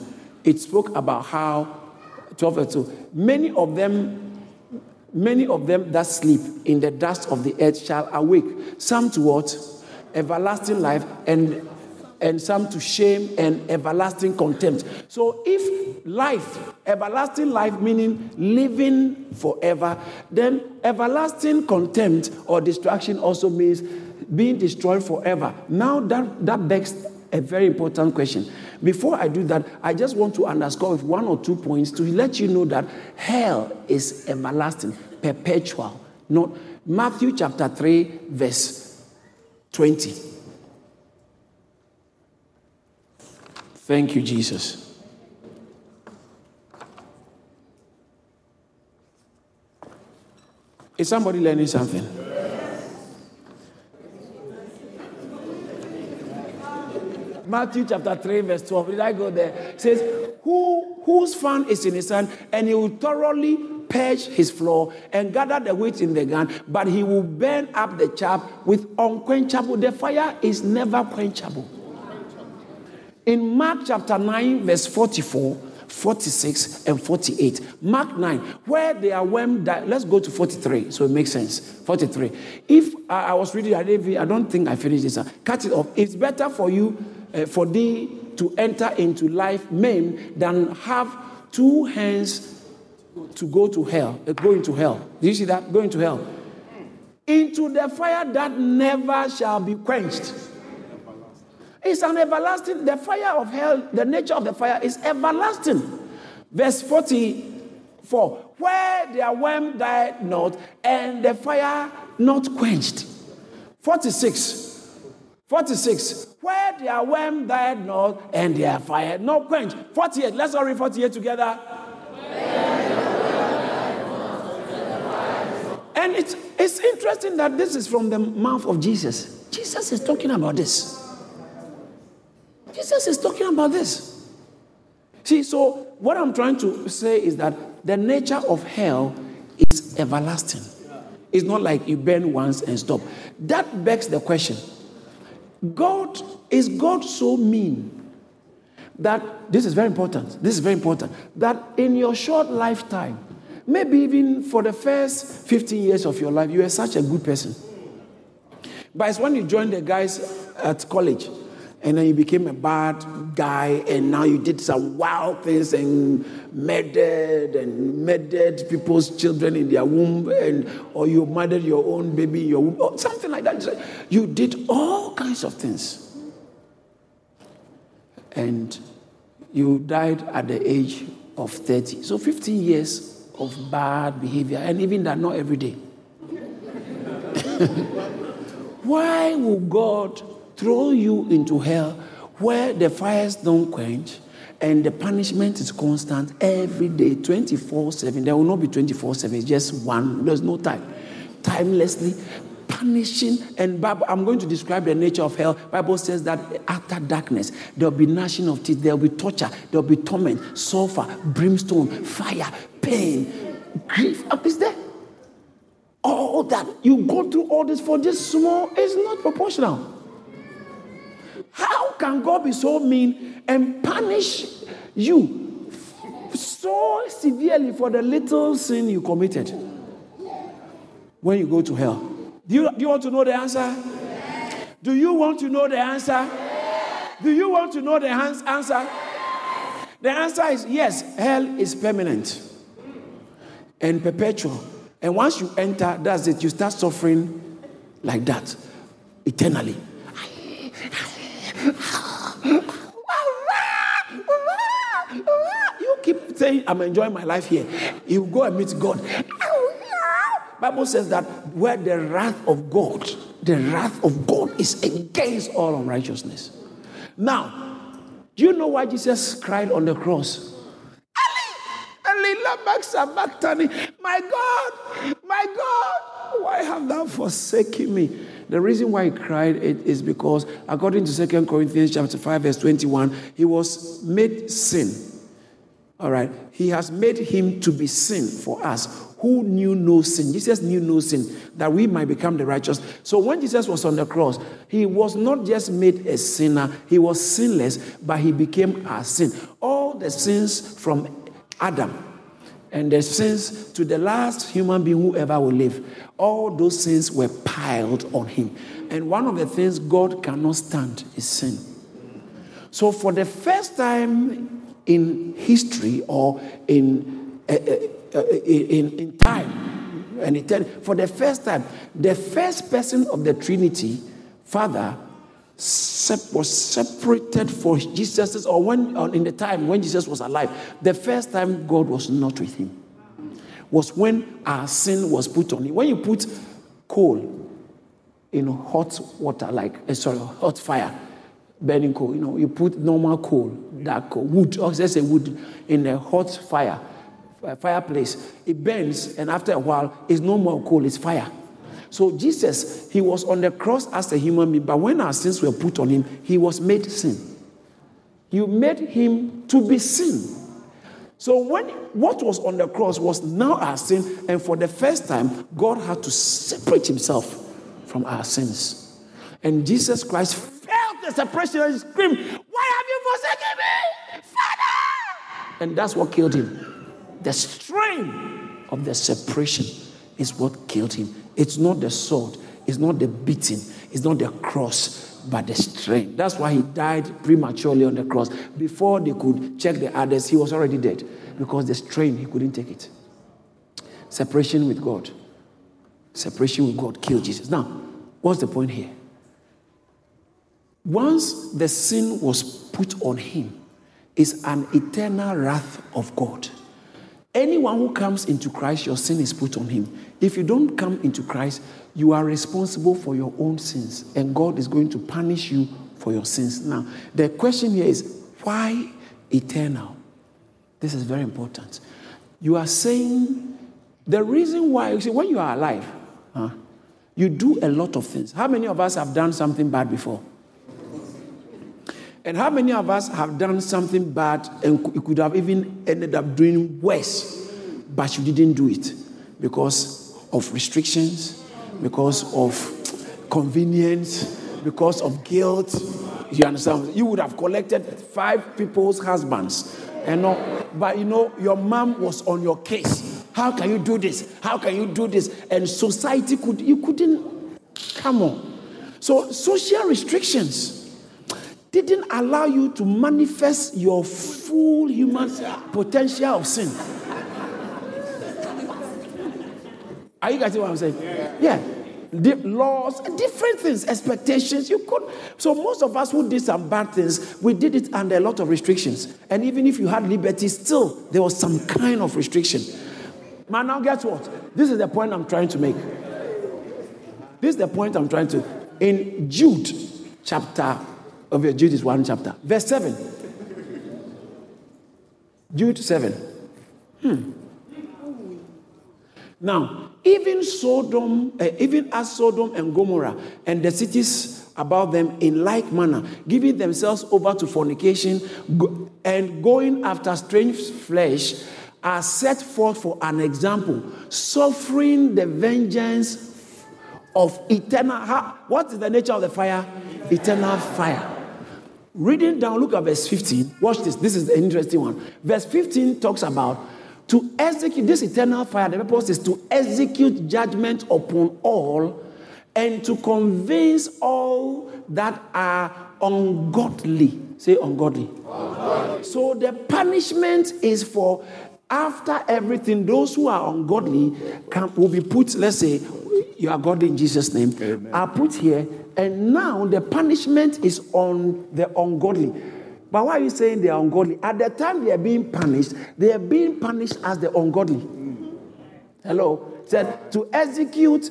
Speaker 2: it spoke about how, 12 verse 2, many of them many of them that sleep in the dust of the earth shall awake, some to what? Everlasting life, and and some to shame and everlasting contempt. So, if life, everlasting life, meaning living forever, then everlasting contempt or destruction also means being destroyed forever. Now, that, that begs a very important question. Before I do that, I just want to underscore with one or two points to let you know that hell is everlasting, perpetual. Not Matthew chapter 3, verse 20. Thank you, Jesus. Is somebody learning something? Matthew chapter 3, verse 12. Did I go there? It says, Who whose fan is in his hand, and he will thoroughly purge his floor and gather the wheat in the gun, but he will burn up the chaff with unquenchable. The fire is never quenchable. In Mark chapter 9, verse 44, 46, and 48. Mark 9, where they are when let's go to 43, so it makes sense. 43. If uh, I was reading, I, I don't think I finished this. Uh, cut it off. It's better for you, uh, for thee to enter into life maimed than have two hands to go to hell, uh, go into hell. Do you see that? Go into hell. Into the fire that never shall be quenched it's an everlasting, the fire of hell, the nature of the fire is everlasting. Verse 44 Where their worm died not, and the fire not quenched. 46. 46. Where their worm died not, and their fire not quenched. 48. Let's all read 48 together. And it's, it's interesting that this is from the mouth of Jesus. Jesus is talking about this. Jesus is talking about this. See, so what I'm trying to say is that the nature of hell is everlasting. It's not like you burn once and stop. That begs the question God, is God so mean that this is very important? This is very important. That in your short lifetime, maybe even for the first 15 years of your life, you are such a good person. But it's when you join the guys at college and then you became a bad guy and now you did some wild things and murdered and murdered people's children in their womb and or you murdered your own baby in your womb or something like that. You did all kinds of things. And you died at the age of 30 so 15 years of bad behavior and even that not every day. Why would god throw you into hell where the fires don't quench and the punishment is constant every day, 24 7. There will not be 24 7, it's just one. There's no time. Timelessly punishing and Bible, I'm going to describe the nature of hell. Bible says that after darkness, there'll be gnashing of teeth, there'll be torture, there'll be torment, sulfur, brimstone, fire, pain, grief. Is there? All that you go through all this for this small is not proportional. How can God be so mean and punish you so severely for the little sin you committed when you go to hell? Do you, do you want to know the answer? Do you want to know the answer? Do you want to know the answer? The answer is yes, hell is permanent and perpetual. And once you enter, that's it, you start suffering like that eternally. You keep saying, I'm enjoying my life here. You go and meet God. Bible says that where the wrath of God, the wrath of God is against all unrighteousness. Now, do you know why Jesus cried on the cross? My God, my God, why have thou forsaken me? The reason why he cried it is because, according to 2 Corinthians chapter 5, verse 21, he was made sin. All right. He has made him to be sin for us who knew no sin. Jesus knew no sin, that we might become the righteous. So when Jesus was on the cross, he was not just made a sinner, he was sinless, but he became our sin. All the sins from Adam and the sins to the last human being who ever will live, all those sins were piled on him. And one of the things God cannot stand is sin. So, for the first time in history or in, uh, uh, in, in time, and eternity, for the first time, the first person of the Trinity, Father, was separated for Jesus, or when in the time when Jesus was alive, the first time God was not with him was when our sin was put on him. When you put coal in hot water, like uh, sorry, hot fire, burning coal, you know, you put normal coal, dark coal, wood, or let's say wood, in a hot fire, fireplace, it burns, and after a while, it's no more coal, it's fire. So Jesus, he was on the cross as a human being, but when our sins were put on him, he was made sin. You made him to be sin. So when what was on the cross was now our sin, and for the first time, God had to separate himself from our sins. And Jesus Christ felt the separation and screamed, Why have you forsaken me? Father! And that's what killed him. The strain of the separation is what killed him. It's not the sword, it's not the beating, it's not the cross, but the strain. That's why he died prematurely on the cross. Before they could check the others, he was already dead because the strain, he couldn't take it. Separation with God. Separation with God killed Jesus. Now, what's the point here? Once the sin was put on him, is an eternal wrath of God. Anyone who comes into Christ, your sin is put on him. If you don't come into Christ, you are responsible for your own sins, and God is going to punish you for your sins. Now, the question here is why eternal? This is very important. You are saying the reason why, you see, when you are alive, huh, you do a lot of things. How many of us have done something bad before? And how many of us have done something bad and you could have even ended up doing worse, but you didn't do it because of restrictions, because of convenience, because of guilt? You understand? You would have collected five people's husbands, and no, but you know your mom was on your case. How can you do this? How can you do this? And society could you couldn't come on. So social restrictions didn't allow you to manifest your full human potential of sin. Are you getting what I'm saying? Yeah. The laws, different things, expectations. You could. So most of us who did some bad things, we did it under a lot of restrictions. And even if you had liberty, still there was some kind of restriction. Man, now guess what? This is the point I'm trying to make. This is the point I'm trying to. In Jude, chapter of your Jude is one chapter. Verse 7. Jude 7. Hmm. Now, even Sodom, uh, even as Sodom and Gomorrah and the cities about them in like manner, giving themselves over to fornication go- and going after strange flesh, are set forth for an example, suffering the vengeance of eternal. What is the nature of the fire? Eternal fire. Reading down, look at verse 15. Watch this. This is the interesting one. Verse 15 talks about to execute this eternal fire. The purpose is to execute judgment upon all and to convince all that are ungodly. Say ungodly. ungodly. So the punishment is for after everything, those who are ungodly can, will be put, let's say, you are godly in Jesus' name, Amen. are put here and now the punishment is on the ungodly. But why are you saying they are ungodly? At the time they are being punished, they are being punished as the ungodly. Hello? Said to execute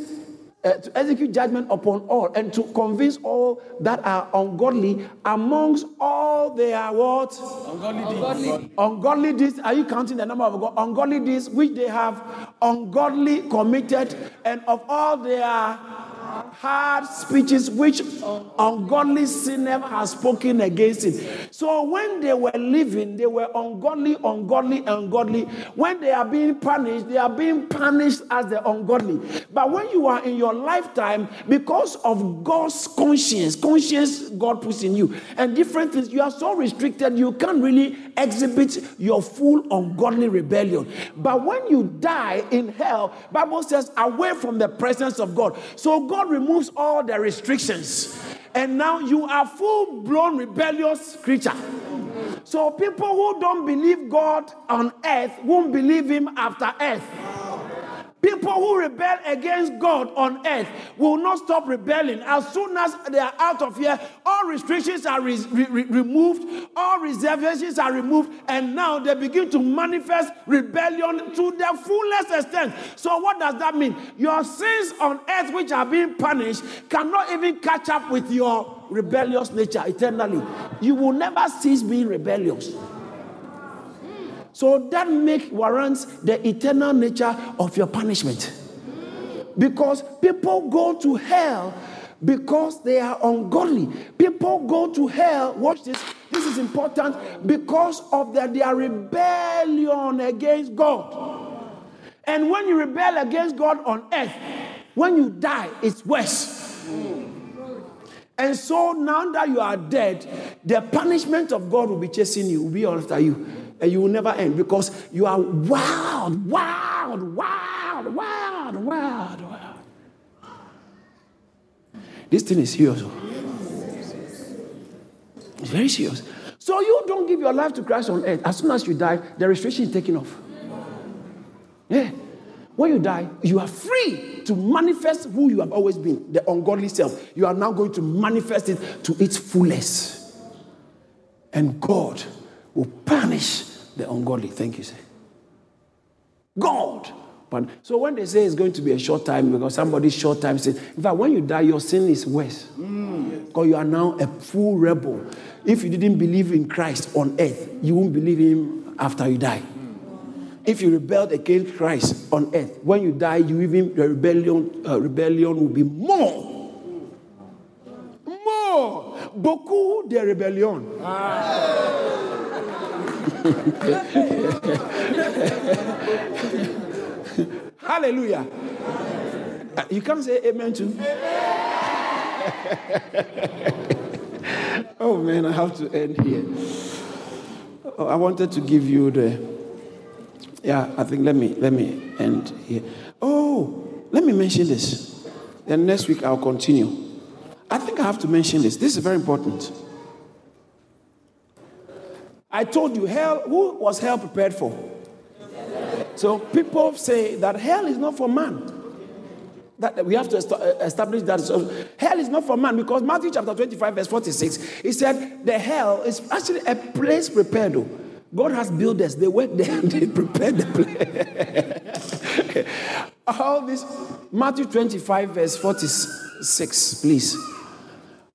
Speaker 2: uh, to execute judgment upon all and to convince all that are ungodly amongst all their what? Ungodly deeds. Ungodly deeds. Are you counting the number of ungodly deeds which they have ungodly committed and of all their hard speeches which ungodly sinner has spoken against it. So when they were living, they were ungodly, ungodly, ungodly. When they are being punished, they are being punished as the ungodly. But when you are in your lifetime, because of God's conscience, conscience God puts in you, and different things, you are so restricted, you can't really exhibit your full ungodly rebellion. But when you die in hell, Bible says away from the presence of God. So God removes all the restrictions. And now you are full blown rebellious creature. So people who don't believe God on earth won't believe him after earth. People who rebel against God on earth will not stop rebelling. As soon as they are out of here, all restrictions are re- re- removed, all reservations are removed, and now they begin to manifest rebellion to their fullest extent. So, what does that mean? Your sins on earth, which are being punished, cannot even catch up with your rebellious nature eternally. You will never cease being rebellious. So that make warrants the eternal nature of your punishment. Because people go to hell because they are ungodly. People go to hell, watch this, this is important, because of their, their rebellion against God. And when you rebel against God on earth, when you die, it's worse. And so now that you are dead, the punishment of God will be chasing you, will be after you and you will never end because you are wild, wild, wild, wild, wild, wild. This thing is serious. Oh. It's very serious. So you don't give your life to Christ on earth. As soon as you die, the restriction is taken off. Yeah. When you die, you are free to manifest who you have always been, the ungodly self. You are now going to manifest it to its fullest. And God will punish the ungodly. Thank you, sir. God. But, so when they say it's going to be a short time, because somebody's short time says, in fact, when you die, your sin is worse. Mm. Because you are now a full rebel. If you didn't believe in Christ on earth, you won't believe him after you die. If you rebelled against Christ on earth, when you die, you even the rebellion, uh, rebellion will be more. More. beaucoup de rébellion. Hallelujah. Uh, you can't say amen to. oh man, I have to end here. Oh, I wanted to give you the. Yeah, I think let me let me end here. Oh, let me mention this. Then next week I'll continue. I think I have to mention this. This is very important. I told you, hell, who was hell prepared for? So people say that hell is not for man. That we have to uh, establish that so hell is not for man because Matthew chapter 25, verse 46, he said the hell is actually a place prepared. Though. God has builders, they work there and they prepare the place. All this, Matthew 25, verse 46, please.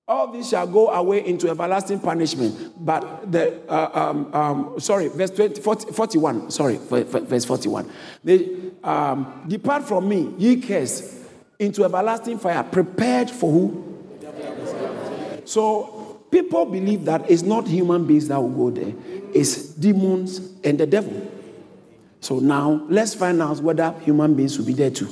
Speaker 2: All these shall go away into everlasting punishment. But the, uh, um, um, sorry, verse 20, 40, 41, sorry, verse 41. They um, depart from me, ye cursed, into everlasting fire, prepared for who? So people believe that it's not human beings that will go there, it's demons and the devil. So now let's find out whether human beings will be there too.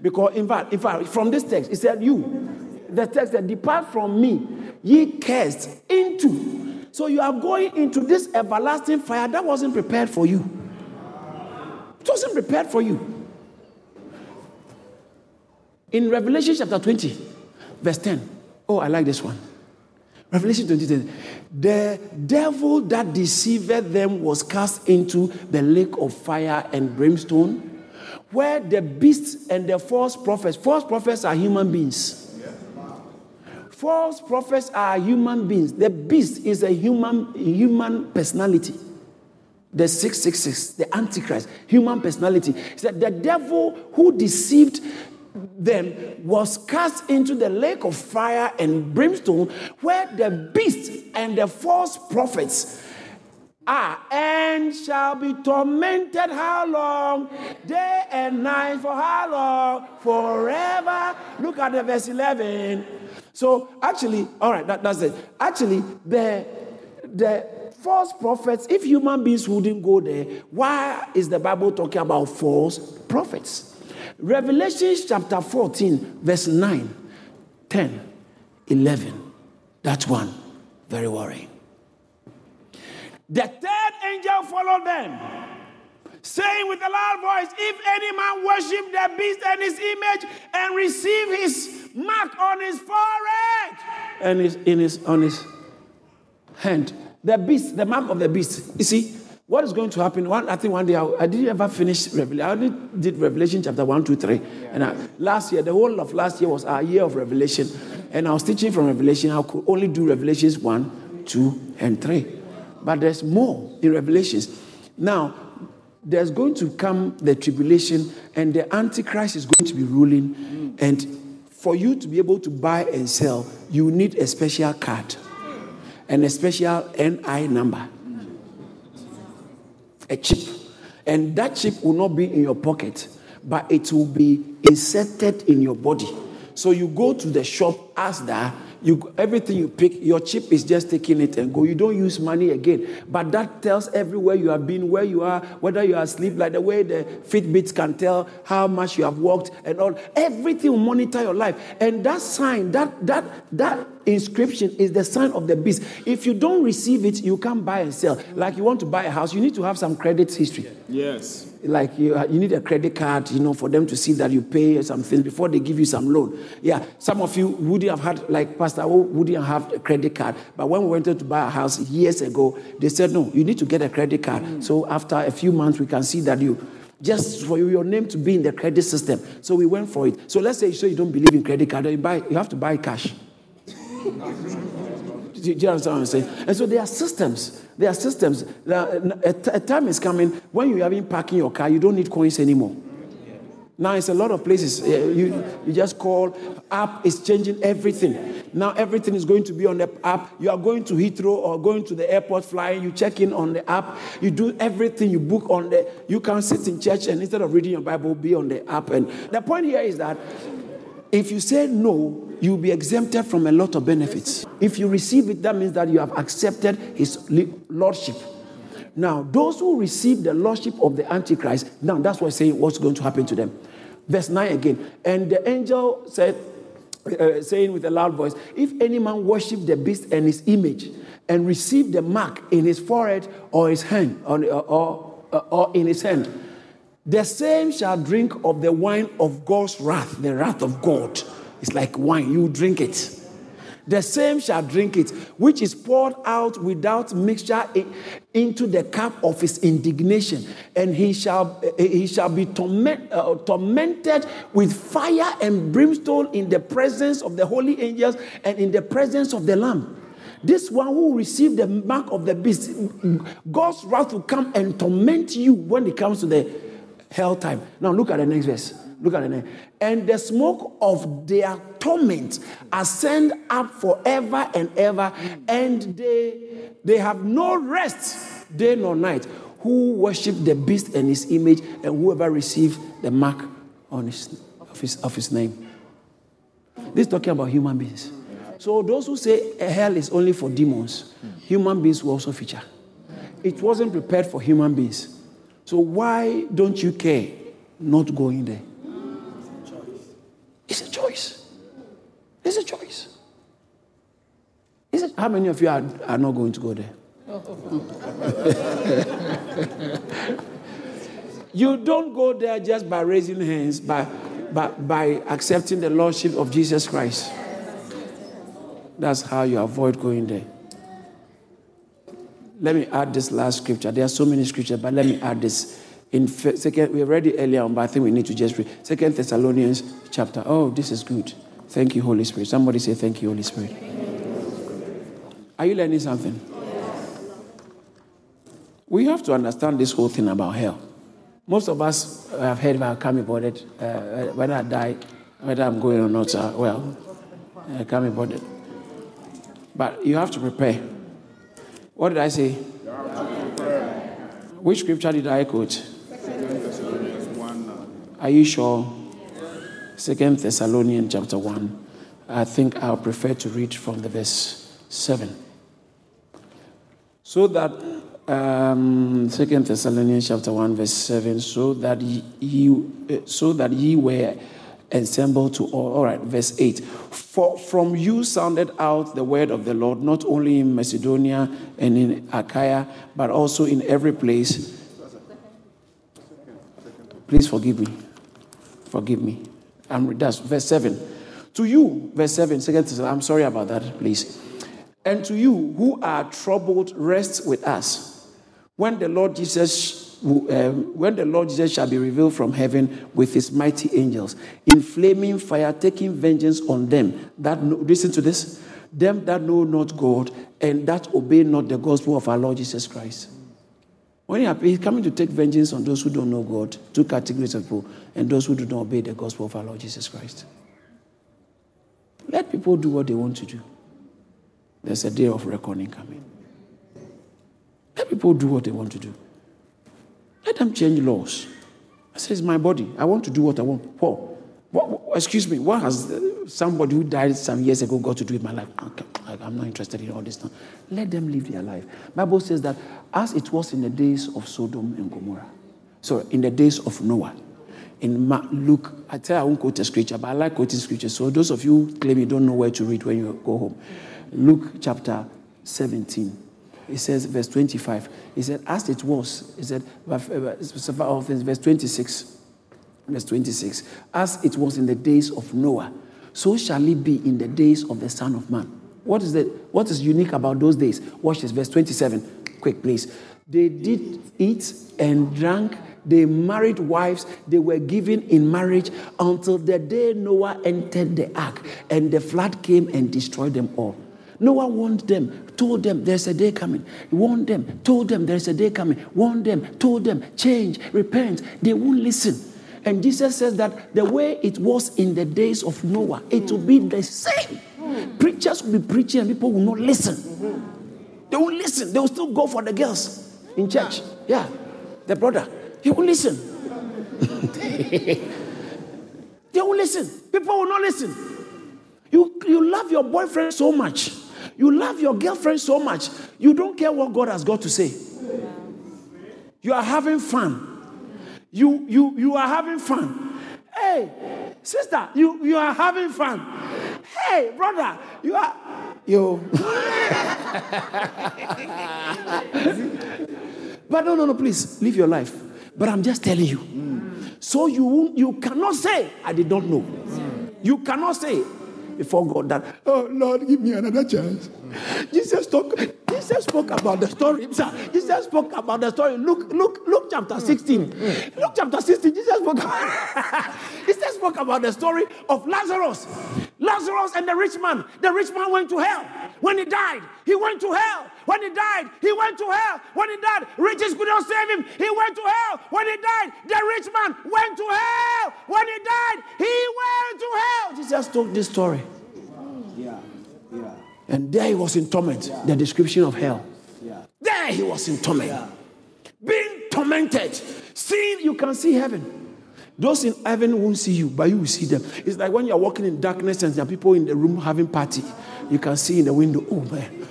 Speaker 2: Because in fact, in fact, from this text, it said, You, the text that depart from me, ye cursed into. So you are going into this everlasting fire that wasn't prepared for you. It wasn't prepared for you. In Revelation chapter 20, verse 10. Oh, I like this one. Revelation 20, the devil that deceived them was cast into the lake of fire and brimstone, where the beasts and the false prophets, false prophets are human beings False prophets are human beings. The beast is a human, human personality. The 666, the Antichrist, human personality. That the devil who deceived them was cast into the lake of fire and brimstone, where the beast and the false prophets are and shall be tormented how long? Day and night for how long? Forever. Look at the verse 11. So actually, all right, that, that's it. Actually, the the false prophets, if human beings wouldn't go there, why is the Bible talking about false prophets? Revelation chapter 14, verse 9, 10, 11. That one, very worrying. The third angel followed them, saying with a loud voice, If any man worship the beast and his image and receive his mark on his forehead and his, in his, on his hand. The beast, the mark of the beast. You see, what is going to happen? One, I think one day I, I didn't ever finish Revelation. I only did Revelation chapter 1, 2, 3. And I, last year, the whole of last year was our year of Revelation. And I was teaching from Revelation. I could only do Revelations 1, 2, and 3. But there's more in Revelations. Now, there's going to come the tribulation, and the Antichrist is going to be ruling. And for you to be able to buy and sell, you need a special card and a special NI number, a chip. And that chip will not be in your pocket, but it will be inserted in your body. So you go to the shop, ask that you, everything you pick, your chip is just taking it and go. You don't use money again. But that tells everywhere you have been, where you are, whether you are asleep, like the way the Fitbits can tell how much you have walked and all. Everything will monitor your life. And that sign, that that that inscription is the sign of the beast. If you don't receive it, you can't buy and sell. Like you want to buy a house, you need to have some credit history.
Speaker 3: Yes.
Speaker 2: Like you, you need a credit card, you know, for them to see that you pay something before they give you some loan. Yeah, some of you wouldn't have had, like Pastor wouldn't have a credit card. But when we wanted to buy a house years ago, they said, no, you need to get a credit card. Mm. So after a few months, we can see that you just for your name to be in the credit system. So we went for it. So let's say so you don't believe in credit card, you buy you have to buy cash. Do you understand what I'm saying? And so there are systems. There are systems. A time is coming when you are in parking your car, you don't need coins anymore. Now it's a lot of places. Eh, you, you just call, app is changing everything. Now everything is going to be on the app. You are going to Heathrow or going to the airport flying, you check in on the app. You do everything, you book on the, you can sit in church and instead of reading your Bible, be on the app. And the point here is that if you say no, you'll be exempted from a lot of benefits. If you receive it, that means that you have accepted his lordship. Now, those who receive the lordship of the Antichrist, now that's what's saying what's going to happen to them. Verse 9 again. And the angel said, uh, saying with a loud voice, If any man worship the beast and his image and receive the mark in his forehead or his hand or, or, or in his hand, the same shall drink of the wine of God's wrath, the wrath of God. It's like wine, you drink it the same shall drink it, which is poured out without mixture into the cup of his indignation, and he shall he shall be torment, uh, tormented with fire and brimstone in the presence of the holy angels and in the presence of the Lamb. This one who received the mark of the beast, God's wrath will come and torment you when it comes to the hell time. Now look at the next verse. Look at next. And the smoke of their torment ascend up forever and ever, and they they have no rest day nor night. Who worship the beast and his image, and whoever receive the mark on his of his, of his name. This is talking about human beings. So those who say hell is only for demons, human beings will also feature. It wasn't prepared for human beings. So why don't you care not going there? It's a choice. It's a choice. Is it, how many of you are, are not going to go there? you don't go there just by raising hands, by, by, by accepting the Lordship of Jesus Christ. That's how you avoid going there. Let me add this last scripture. There are so many scriptures, but let me add this in second we read it earlier on but i think we need to just read second thessalonians chapter oh this is good thank you holy spirit. Somebody say thank you holy spirit. Are you learning something? We have to understand this whole thing about hell. Most of us have heard about coming boarded uh, whether i die whether i'm going or not uh, well uh, coming boarded but you have to prepare. What did i say? Which scripture did i quote? Are you sure? Second Thessalonians chapter 1. I think I'll prefer to read from the verse 7. So that um, Second Thessalonians chapter 1, verse 7, so that ye, so that ye were assembled to all. All right, verse 8. For from you sounded out the word of the Lord, not only in Macedonia and in Achaia, but also in every place. Please forgive me. Forgive me. I'm, that's verse 7. To you, verse 7, second, I'm sorry about that, please. And to you who are troubled, rest with us. When the Lord Jesus, um, when the Lord Jesus shall be revealed from heaven with his mighty angels, in flaming fire, taking vengeance on them that know, listen to this, them that know not God and that obey not the gospel of our Lord Jesus Christ. When he, he's coming to take vengeance on those who don't know God, two categories of people, and those who do not obey the gospel of our Lord Jesus Christ. Let people do what they want to do. There's a day of reckoning coming. Let people do what they want to do. Let them change laws. I say, it's my body. I want to do what I want. Paul, what, excuse me, what has somebody who died some years ago got to do with my life? I'm not interested in all this stuff. Let them live their life. Bible says that as it was in the days of Sodom and Gomorrah, so in the days of Noah, in Luke, I tell I won't quote a scripture, but I like quoting scripture. So those of you claim you don't know where to read when you go home, Luke chapter 17. It says, verse 25. He said, as it was, he said, uh, verse 26 verse 26. As it was in the days of Noah, so shall it be in the days of the Son of Man. What is, the, what is unique about those days? Watch this, verse 27. Quick, please. They did eat and drank, they married wives, they were given in marriage until the day Noah entered the ark and the flood came and destroyed them all. Noah warned them, told them there's a day coming. Warned them, told them there's a day coming. Warned them, told them, change, repent. They won't listen. And Jesus says that the way it was in the days of Noah, it will be the same. Preachers will be preaching and people will not listen. They won't listen. They will still go for the girls in church. Yeah. The brother, he will listen. they will listen. People will not listen. You, you love your boyfriend so much. You love your girlfriend so much. You don't care what God has got to say. You are having fun. You, you, you are having fun. Hey, sister, you, you are having fun. Hey, brother, you are. Yo. but no, no, no, please, live your life. But I'm just telling you. So you, you cannot say, I did not know. You cannot say before God that, oh Lord, give me another chance. Jesus talk, Jesus spoke about the story. Jesus spoke about the story. Look, look, Luke chapter 16. Luke chapter 16, Jesus spoke Jesus spoke about the story of Lazarus. Lazarus and the rich man. The rich man went to hell. When he died, he went to hell. When he died, he went to hell. When he died, riches could not save him. He went to hell. When he died, the rich man went to hell. When he died, he went to hell. Jesus told this story. Yeah. Yeah. And there he was in torment. Yeah. The description of hell. Yeah. There he was in torment. Yeah. Being tormented. Seeing, you can see heaven. Those in heaven won't see you, but you will see them. It's like when you're walking in darkness and there are people in the room having party. You can see in the window, oh man.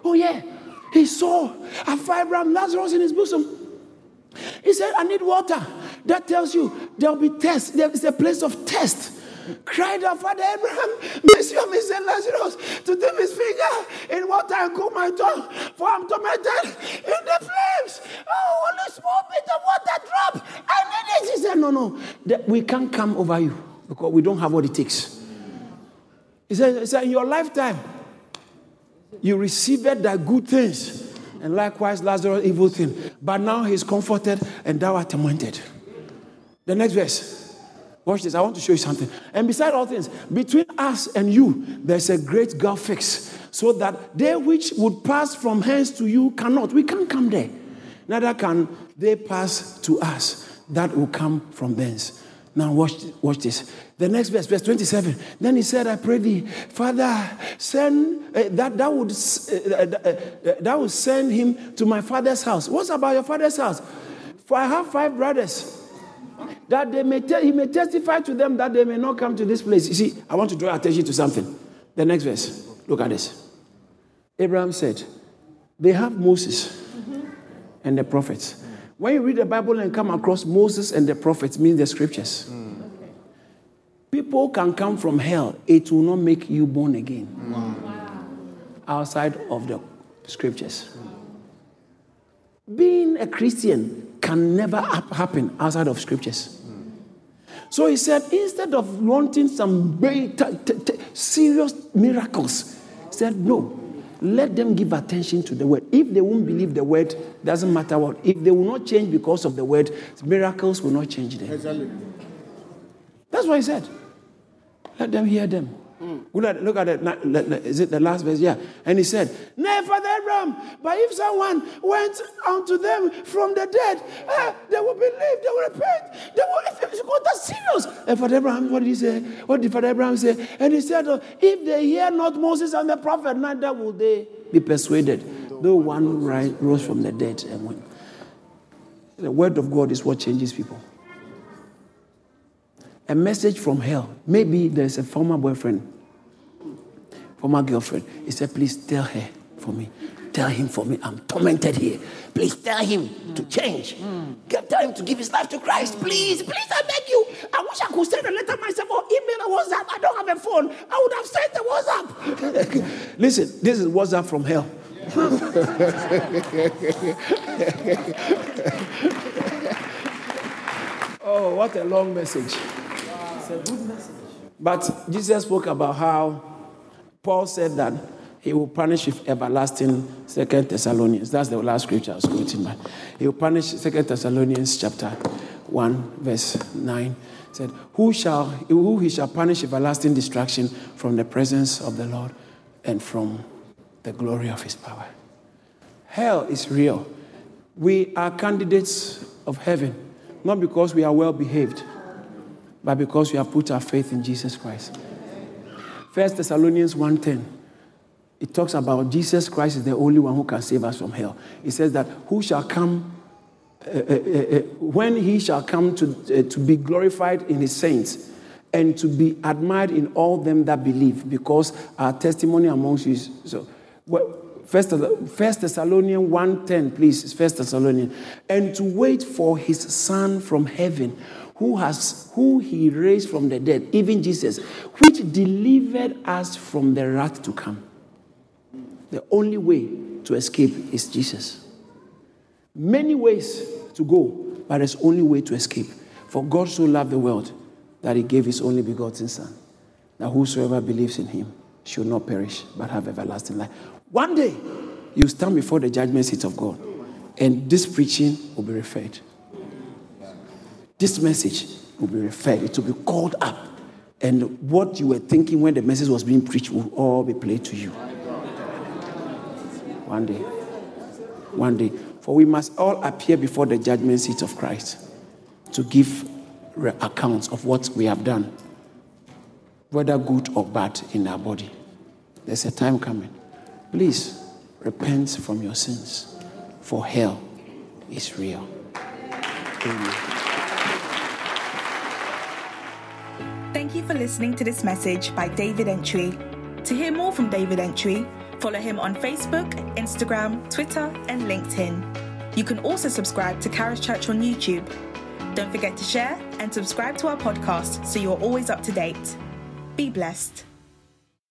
Speaker 2: oh yeah. He saw a five ram Lazarus in his bosom. He said, I need water. That tells you there'll be test. There is a place of test. Cried out, Father Abraham, Monsieur, Mr. Lazarus, to dip his finger in water and cool my tongue, for I'm tormented in the flames. Oh, only small bit of water drop. I need it. He said, No, no, we can't come over you because we don't have what it takes. He said, he said In your lifetime, you received the good things, and likewise Lazarus evil thing. But now he's comforted, and thou art tormented. The next verse. Watch this. I want to show you something. And beside all things, between us and you, there's a great gulf fix, so that they which would pass from hence to you cannot. We can't come there. Neither can they pass to us that will come from thence. Now watch, watch this. The next verse, verse 27. Then he said, I pray thee, Father, send uh, that that would uh, uh, that would send him to my father's house. What's about your father's house? For I have five brothers. That they may te- he may testify to them that they may not come to this place. You see, I want to draw attention to something. The next verse. Look at this. Abraham said, They have Moses and the prophets. When you read the Bible and come across Moses and the prophets, means the scriptures. Mm. Okay. People can come from hell, it will not make you born again. Wow. Outside of the scriptures. Being a Christian can never happen outside of scriptures. So he said, instead of wanting some very t- t- t- serious miracles, he said, no, let them give attention to the word. If they won't believe the word, doesn't matter what. If they will not change because of the word, miracles will not change them. Exactly. That's what he said. Let them hear them. Mm. Look at it. Is it the last verse? Yeah. And he said, Father Abraham, but if someone went unto them from the dead, eh, they will believe, they will repent, they will, if it's God, that's serious. And Father Abraham, what did he say? What did Father Abraham say? And he said, If they hear not Moses and the prophet, neither will they be persuaded. Though one rose from the dead and went. The word of God is what changes people a message from hell. Maybe there's a former boyfriend, former girlfriend. He said, Please tell her for me. Tell him for me. I'm tormented here. Please tell him mm. to change. Mm. Tell him to give his life to Christ. Please, please, I beg you. I wish I could send a letter myself or email or WhatsApp. I don't have a phone. I would have sent a WhatsApp. Listen, this is WhatsApp from hell. oh, what a long message. It's a good message. But Jesus spoke about how Paul said that he will punish with everlasting Second Thessalonians. That's the last scripture I was quoting. But he will punish Second Thessalonians chapter 1, verse 9. Said, Who shall who he shall punish everlasting destruction from the presence of the Lord and from the glory of his power. Hell is real. We are candidates of heaven, not because we are well behaved but because we have put our faith in Jesus Christ. First Thessalonians 1:10. It talks about Jesus Christ is the only one who can save us from hell. It says that who shall come uh, uh, when he shall come to, to be glorified in his saints and to be admired in all them that believe, because our testimony amongst you is so. Well, First, First Thessalonians 1.10, please. First Thessalonians. And to wait for his son from heaven, who has who he raised from the dead, even Jesus, which delivered us from the wrath to come. The only way to escape is Jesus. Many ways to go, but there's only way to escape. For God so loved the world that he gave his only begotten Son, that whosoever believes in him should not perish, but have everlasting life. One day, you stand before the judgment seat of God, and this preaching will be referred. This message will be referred. It will be called up. And what you were thinking when the message was being preached will all be played to you. One day. One day. For we must all appear before the judgment seat of Christ to give accounts of what we have done, whether good or bad in our body. There's a time coming. Please repent from your sins, for hell is real. Amen.
Speaker 1: You for listening to this message by David Entry. To hear more from David Entry, follow him on Facebook, Instagram, Twitter, and LinkedIn. You can also subscribe to Charis Church on YouTube. Don't forget to share and subscribe to our podcast so you're always up to date. Be blessed.